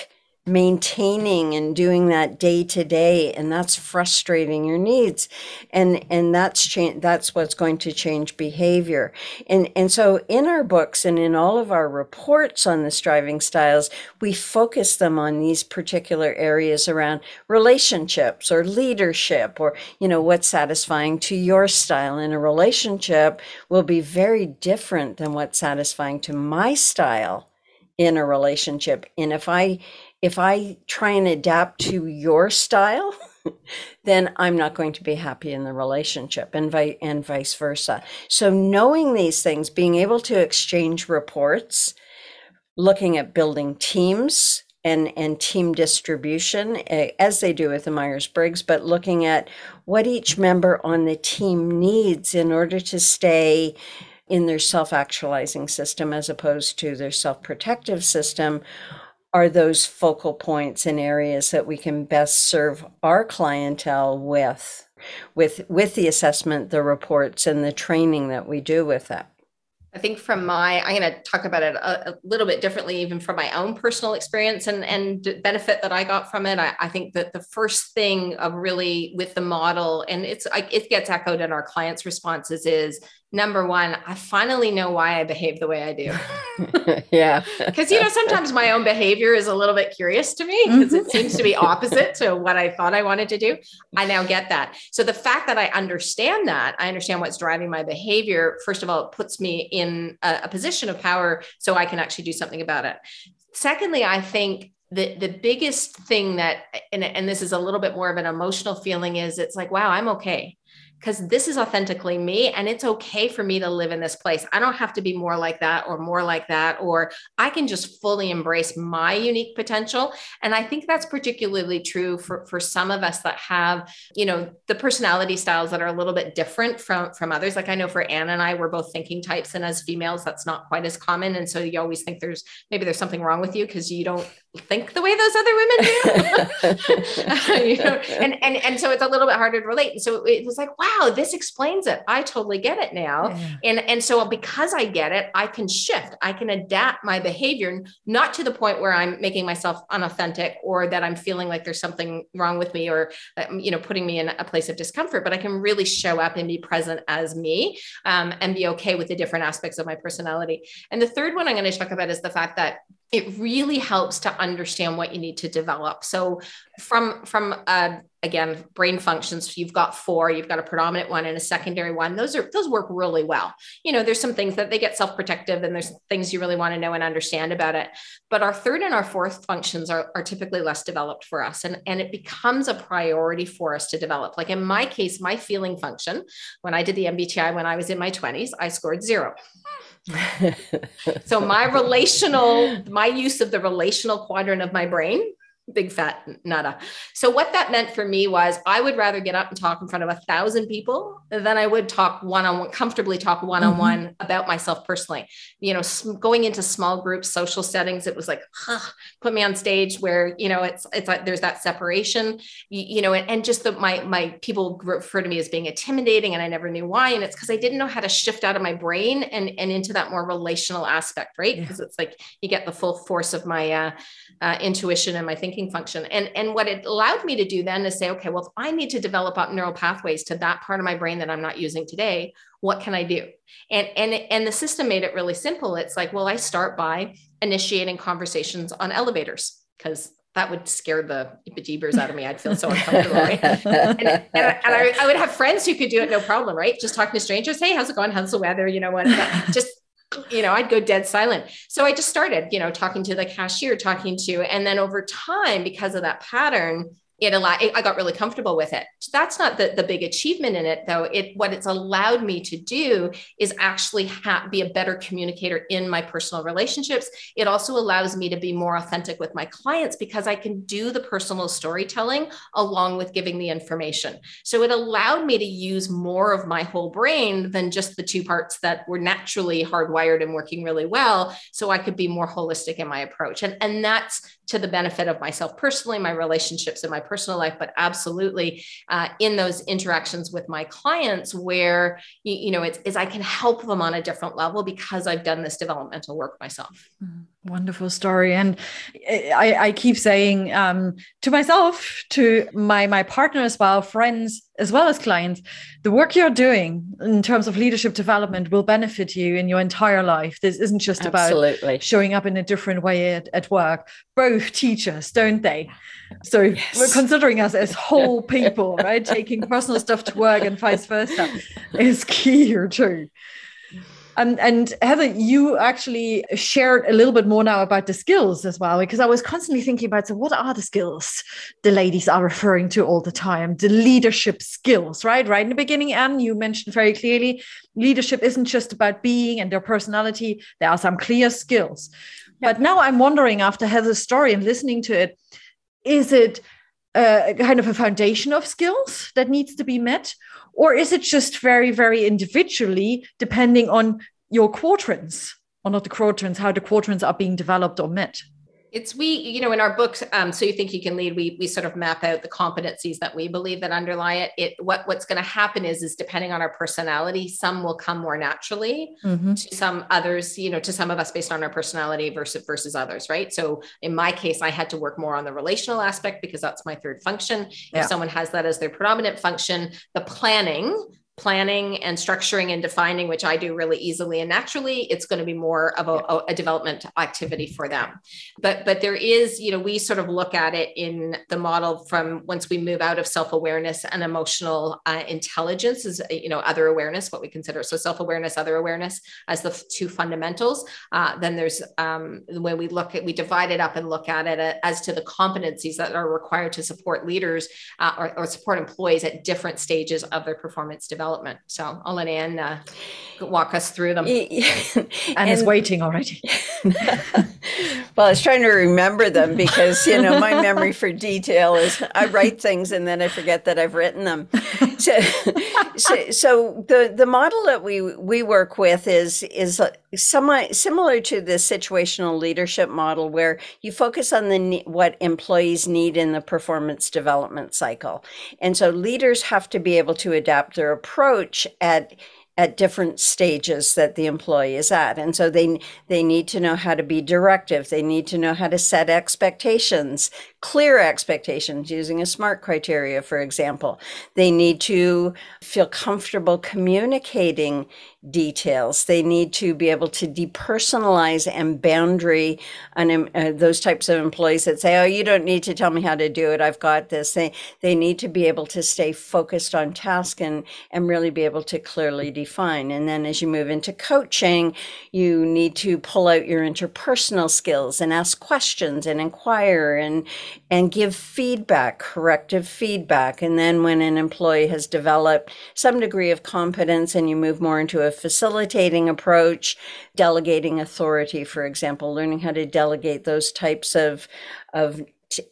maintaining and doing that day to day and that's frustrating your needs. And and that's change that's what's going to change behavior. And and so in our books and in all of our reports on the striving styles we focus them on these particular areas around relationships or leadership or you know what's satisfying to your style. In a relationship will be very different than what's satisfying to my style in a relationship. And if i if I try and adapt to your style, (laughs) then I'm not going to be happy in the relationship and, vi- and vice versa. So, knowing these things, being able to exchange reports, looking at building teams and, and team distribution, eh, as they do with the Myers Briggs, but looking at what each member on the team needs in order to stay in their self actualizing system as opposed to their self protective system are those focal points and areas that we can best serve our clientele with with with the assessment the reports and the training that we do with that I think from my, I'm going to talk about it a, a, little bit differently, even from my own personal experience and, and benefit that I got from it. I, I think that the first thing of really with the model, and it's, it gets echoed in our clients' responses is number one, I finally know why I behave the way I do. (laughs) yeah. Because, you know, sometimes my own behavior is a little bit curious to me because mm-hmm. it seems to be opposite to what I thought I wanted to do. I now get that. So the fact that I understand that, I understand what's driving my behavior, first of all, it puts me in a, a position of power so I can actually do something about it. Secondly, I think the the biggest thing that and, and this is a little bit more of an emotional feeling is it's like wow i'm okay because this is authentically me and it's okay for me to live in this place. I don't have to be more like that or more like that, or I can just fully embrace my unique potential. And I think that's particularly true for, for some of us that have, you know, the personality styles that are a little bit different from, from others. Like I know for Anne and I, we're both thinking types, and as females, that's not quite as common. And so you always think there's maybe there's something wrong with you because you don't think the way those other women do. (laughs) you know? and, and, and so it's a little bit harder to relate. And so it was like, wow this explains it. I totally get it now. Yeah. And, and so because I get it, I can shift, I can adapt my behavior, not to the point where I'm making myself unauthentic or that I'm feeling like there's something wrong with me or, you know, putting me in a place of discomfort, but I can really show up and be present as me um, and be okay with the different aspects of my personality. And the third one I'm going to talk about is the fact that it really helps to understand what you need to develop. So from from uh, again brain functions you've got four you've got a predominant one and a secondary one. Those are those work really well. You know there's some things that they get self-protective and there's things you really want to know and understand about it. But our third and our fourth functions are, are typically less developed for us and, and it becomes a priority for us to develop. Like in my case my feeling function when i did the mbti when i was in my 20s i scored zero so my relational my use of the relational quadrant of my brain big fat nada. So what that meant for me was I would rather get up and talk in front of a thousand people than I would talk one on one, comfortably talk one on one about myself personally. You know, going into small groups, social settings, it was like, huh, put me on stage where you know it's it's like there's that separation. You, you know, and, and just the my my people refer to me as being intimidating, and I never knew why. And it's because I didn't know how to shift out of my brain and and into that more relational aspect, right? Because yeah. it's like you get the full force of my uh, uh, intuition and my thinking function. And, and what it allowed me to do then is say, okay, well, if I need to develop up neural pathways to that part of my brain that I'm not using today, what can I do? And, and, and the system made it really simple. It's like, well, I start by initiating conversations on elevators because that would scare the bejeebers out of me. I'd feel so uncomfortable, right? and, and, and, I, I, would have friends who could do it no problem, right? Just talking to strangers. Hey, how's it going? How's the weather? You know what? Just you know, I'd go dead silent. So I just started, you know, talking to the cashier, talking to, and then over time, because of that pattern, it allowed i got really comfortable with it. That's not the, the big achievement in it though. It what it's allowed me to do is actually ha- be a better communicator in my personal relationships. It also allows me to be more authentic with my clients because i can do the personal storytelling along with giving the information. So it allowed me to use more of my whole brain than just the two parts that were naturally hardwired and working really well so i could be more holistic in my approach. And and that's to the benefit of myself personally my relationships and my personal life, but absolutely uh, in those interactions with my clients where, you, you know, it's, is I can help them on a different level because I've done this developmental work myself. Mm, wonderful story. And I, I keep saying um, to myself, to my, my partner as well, friends, as well as clients, the work you're doing in terms of leadership development will benefit you in your entire life. This isn't just Absolutely. about showing up in a different way at, at work. Both teach us, don't they? So yes. we're considering us as whole (laughs) people, right? Taking personal stuff to work and vice versa is key here too. And, and Heather, you actually shared a little bit more now about the skills as well, because I was constantly thinking about so what are the skills the ladies are referring to all the time? The leadership skills, right? Right in the beginning, Anne, you mentioned very clearly leadership isn't just about being and their personality. There are some clear skills. Yeah. But now I'm wondering after Heather's story and listening to it, is it a kind of a foundation of skills that needs to be met? Or is it just very, very individually depending on your quadrants, or not the quadrants, how the quadrants are being developed or met? It's we you know in our books um, so you think you can lead we we sort of map out the competencies that we believe that underlie it it what what's going to happen is is depending on our personality some will come more naturally mm-hmm. to some others you know to some of us based on our personality versus versus others right so in my case i had to work more on the relational aspect because that's my third function yeah. if someone has that as their predominant function the planning planning and structuring and defining, which I do really easily and naturally, it's going to be more of a, a, development activity for them. But but there is, you know, we sort of look at it in the model from once we move out of self-awareness and emotional uh, intelligence is you know other awareness, what we consider so self-awareness, other awareness as the two fundamentals. Uh, then there's um, when we look at we divide it up and look at it uh, as to the competencies that are required to support leaders uh, or, or support employees at different stages of their performance development development. So I'll let Anne uh, walk us through them. (laughs) and, and is waiting already. (laughs) well, I was trying to remember them because, you know, my memory for detail is I write things and then I forget that I've written them. (laughs) So, so, so, the, the model that we, we work with is, is semi, similar to the situational leadership model where you focus on the what employees need in the performance development cycle. And so leaders have to be able to adapt their approach at at different stages that the employee is at. And so they they need to know how to be directive. They need to know how to set expectations clear expectations using a smart criteria for example. They need to feel comfortable communicating details. They need to be able to depersonalize and boundary on uh, those types of employees that say, "Oh, you don't need to tell me how to do it. I've got this." They they need to be able to stay focused on task and and really be able to clearly define. And then as you move into coaching, you need to pull out your interpersonal skills and ask questions and inquire and and give feedback, corrective feedback. And then when an employee has developed some degree of competence and you move more into a facilitating approach, delegating authority, for example, learning how to delegate those types of, of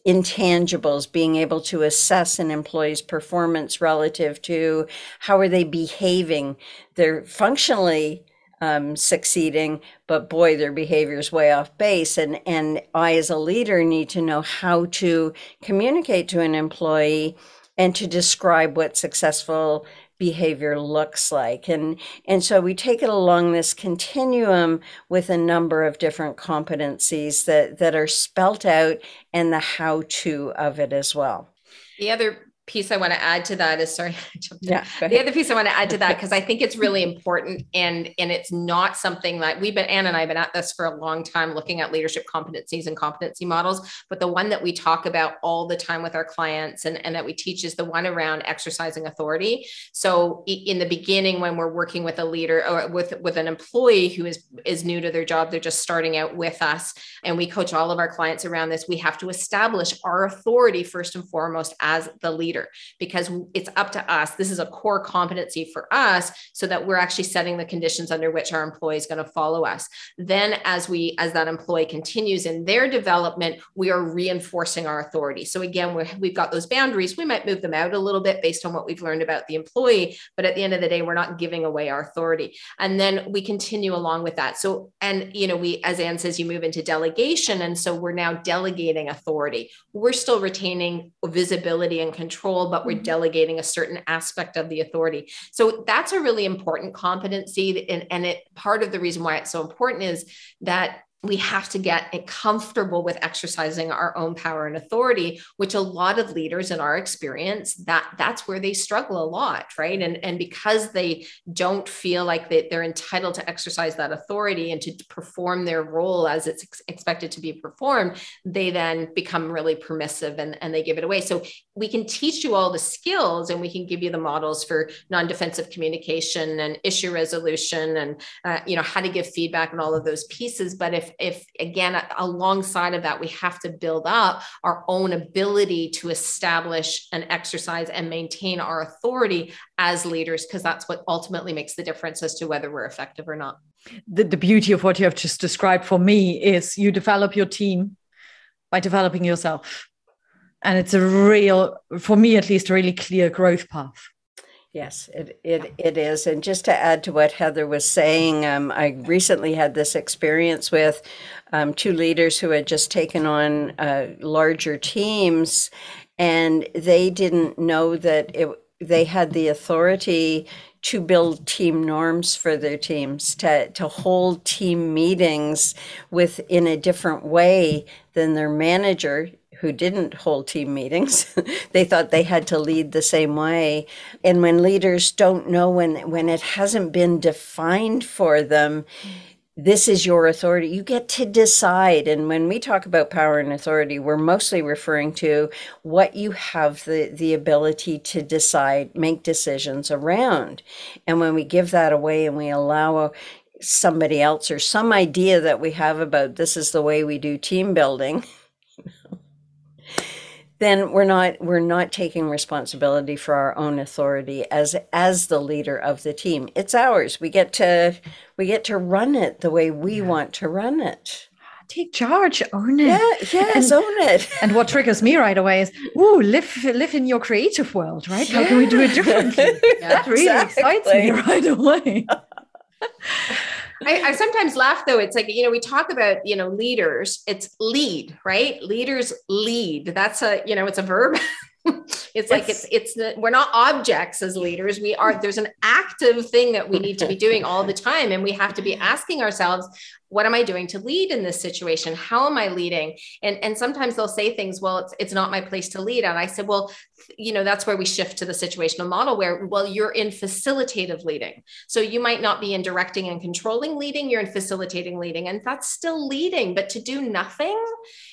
intangibles, being able to assess an employee's performance relative to how are they behaving. They're functionally um, succeeding, but boy, their behavior is way off base. And, and I, as a leader, need to know how to communicate to an employee and to describe what successful behavior looks like. And and so we take it along this continuum with a number of different competencies that that are spelt out and the how to of it as well. The other piece I want to add to that is sorry. (laughs) yeah, the other piece I want to add to that because I think it's really (laughs) important and and it's not something that we've been Anne and I have been at this for a long time looking at leadership competencies and competency models. But the one that we talk about all the time with our clients and, and that we teach is the one around exercising authority. So in the beginning, when we're working with a leader or with with an employee who is is new to their job, they're just starting out with us, and we coach all of our clients around this. We have to establish our authority first and foremost as the leader leader because it's up to us. This is a core competency for us so that we're actually setting the conditions under which our employee is going to follow us. Then as we as that employee continues in their development, we are reinforcing our authority. So again, we we've got those boundaries. We might move them out a little bit based on what we've learned about the employee, but at the end of the day, we're not giving away our authority. And then we continue along with that. So and you know, we as Anne says, you move into delegation, and so we're now delegating authority. We're still retaining visibility and control control, but we're mm-hmm. delegating a certain aspect of the authority. So that's a really important competency. And, and it part of the reason why it's so important is that we have to get comfortable with exercising our own power and authority which a lot of leaders in our experience that that's where they struggle a lot right? And and because they don't feel like they, they're entitled to exercise that authority and to perform their role as it's ex- expected to be performed they then become really permissive and, and they give it away. So we can teach you all the skills and we can give you the models for non-defensive communication and issue resolution and uh, you know how to give feedback and all of those pieces. But if if again alongside of that we have to build up our own ability to establish and exercise and maintain our authority as leaders because that's what ultimately makes the difference as to whether we're effective or not. The, the beauty of what you have just described for me is you develop your team by developing yourself. And it's a real for me at least a really clear growth path Yes, it, it, it is. And just to add to what Heather was saying, um, I recently had this experience with um, two leaders who had just taken on uh, larger teams, and they didn't know that it, they had the authority to build team norms for their teams, to, to hold team meetings with in a different way than their manager who didn't hold team meetings. (laughs) they thought they had to lead the same way. And when leaders don't know when when it hasn't been defined for them, this is your authority. You get to decide. And when we talk about power and authority, we're mostly referring to what you have the, the ability to decide, make decisions around. And when we give that away and we allow somebody else or some idea that we have about this is the way we do team building, (laughs) then we're not we're not taking responsibility for our own authority as as the leader of the team. It's ours. We get to we get to run it the way we yeah. want to run it. Take charge own it. Yeah yes and, own it. (laughs) and what triggers me right away is oh live live in your creative world right? Yeah. how can we do it (laughs) differently? Yeah, that really exactly. excites me (laughs) right away I, I, sometimes laugh though. It's like, you know, we talk about, you know, leaders, it's lead, right? Leaders lead. That's a, you know, it's a verb. (laughs) it's like it's it's the, we're not objects as leaders we are there's an active thing that we need to be doing all the time and we have to be asking ourselves what am i doing to lead in this situation? How am i leading? And and sometimes they'll say things well it's, it's not my place to lead. And i said well you know that's where we shift to the situational model where well you're in facilitative leading. So you might not be in directing and controlling leading you're in facilitating leading and that's still leading. But to do nothing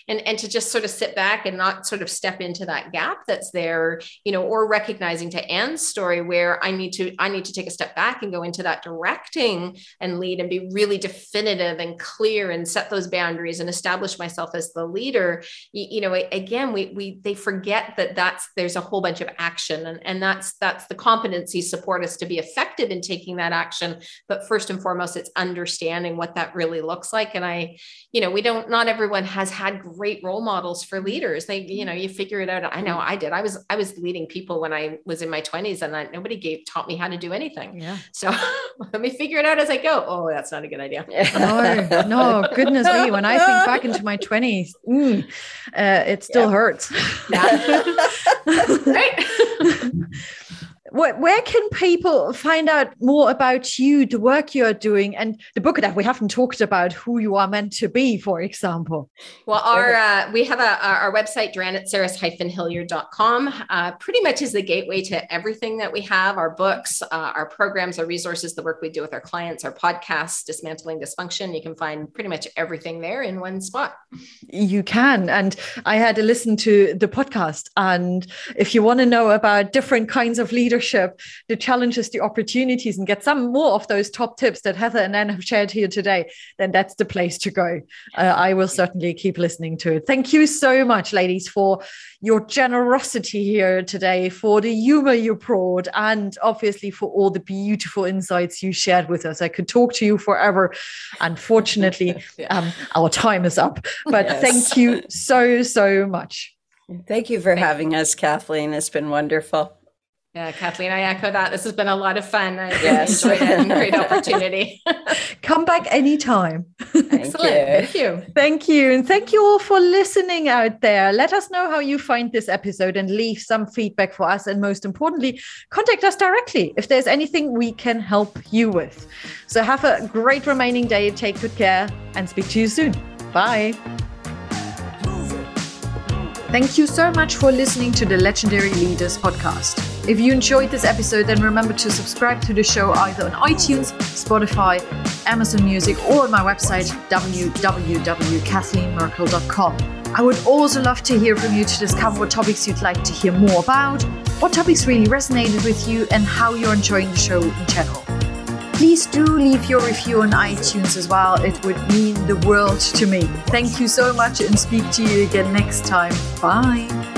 and and to just sort of sit back and not sort of step into that gap that's there you know or recognizing to anne's story where i need to i need to take a step back and go into that directing and lead and be really definitive and and clear and set those boundaries and establish myself as the leader you, you know again we we they forget that that's there's a whole bunch of action and, and that's that's the competency support us to be effective in taking that action. But first and foremost it's understanding what that really looks like. And i you know we don't not everyone has had great role models for mm-hmm. leaders. They you know you figure it out. I know i did. I was i was leading people when i was in my 20s and I, nobody gave taught me how to do anything. Yeah. so (laughs) let me figure it out as i go. Oh that's not a good idea (laughs) oh, No, no, goodness me. When I think back into my 20s, (laughs) mm, uh, it still Yeah. hurts. (laughs) yeah right (laughs) where, where can people find out more about you, the work you're doing, and the book that we haven't talked about, who you are meant to be, for example? Well, our uh, we have a our website, dranitsaris-hilliard.com, uh, pretty much is the gateway to everything that we have, our books, uh, our programs, our resources, the work we do with our clients, our podcasts, Dismantling Dysfunction. You can find pretty much everything there in one spot. You can. And I had to listen to the podcast. And if you want to know about different kinds of leadership, the challenges, the opportunities, and get some more of those top tips that Heather and Anne have shared here today, then that's the place to go. Uh, I will certainly keep listening to it. Thank you so much, ladies, for your generosity here today, for the humor you brought, and obviously for all the beautiful insights you shared with us. I could talk to you forever. Unfortunately, (laughs) um, our time is up. But Yes. thank you so, so much. Thank you for having us, Kathleen. It's been wonderful. Yeah, Kathleen, I echo that. This has been a lot of fun. I Yes. enjoyed it great opportunity. (laughs) Come back anytime. Thank Excellent. you. Thank you. Thank you. And thank you all for listening out there. Let us know how you find this episode and leave some feedback for us. And most importantly, contact us directly if there's anything we can help you with. So have a great remaining day. Take good care and speak to you soon. Bye. Thank you so much for listening to the Legendary Leaders podcast. If you enjoyed this episode, then remember to subscribe to the show either on iTunes, Spotify, Amazon Music, or on my website, www.kathleenmerkel.com. I would also love to hear from you to discover what topics you'd like to hear more about, what topics really resonated with you, and how you're enjoying the show in general. Please do leave your review on iTunes as well. It would mean the world to me. Thank you so much and speak to you again next time. Bye.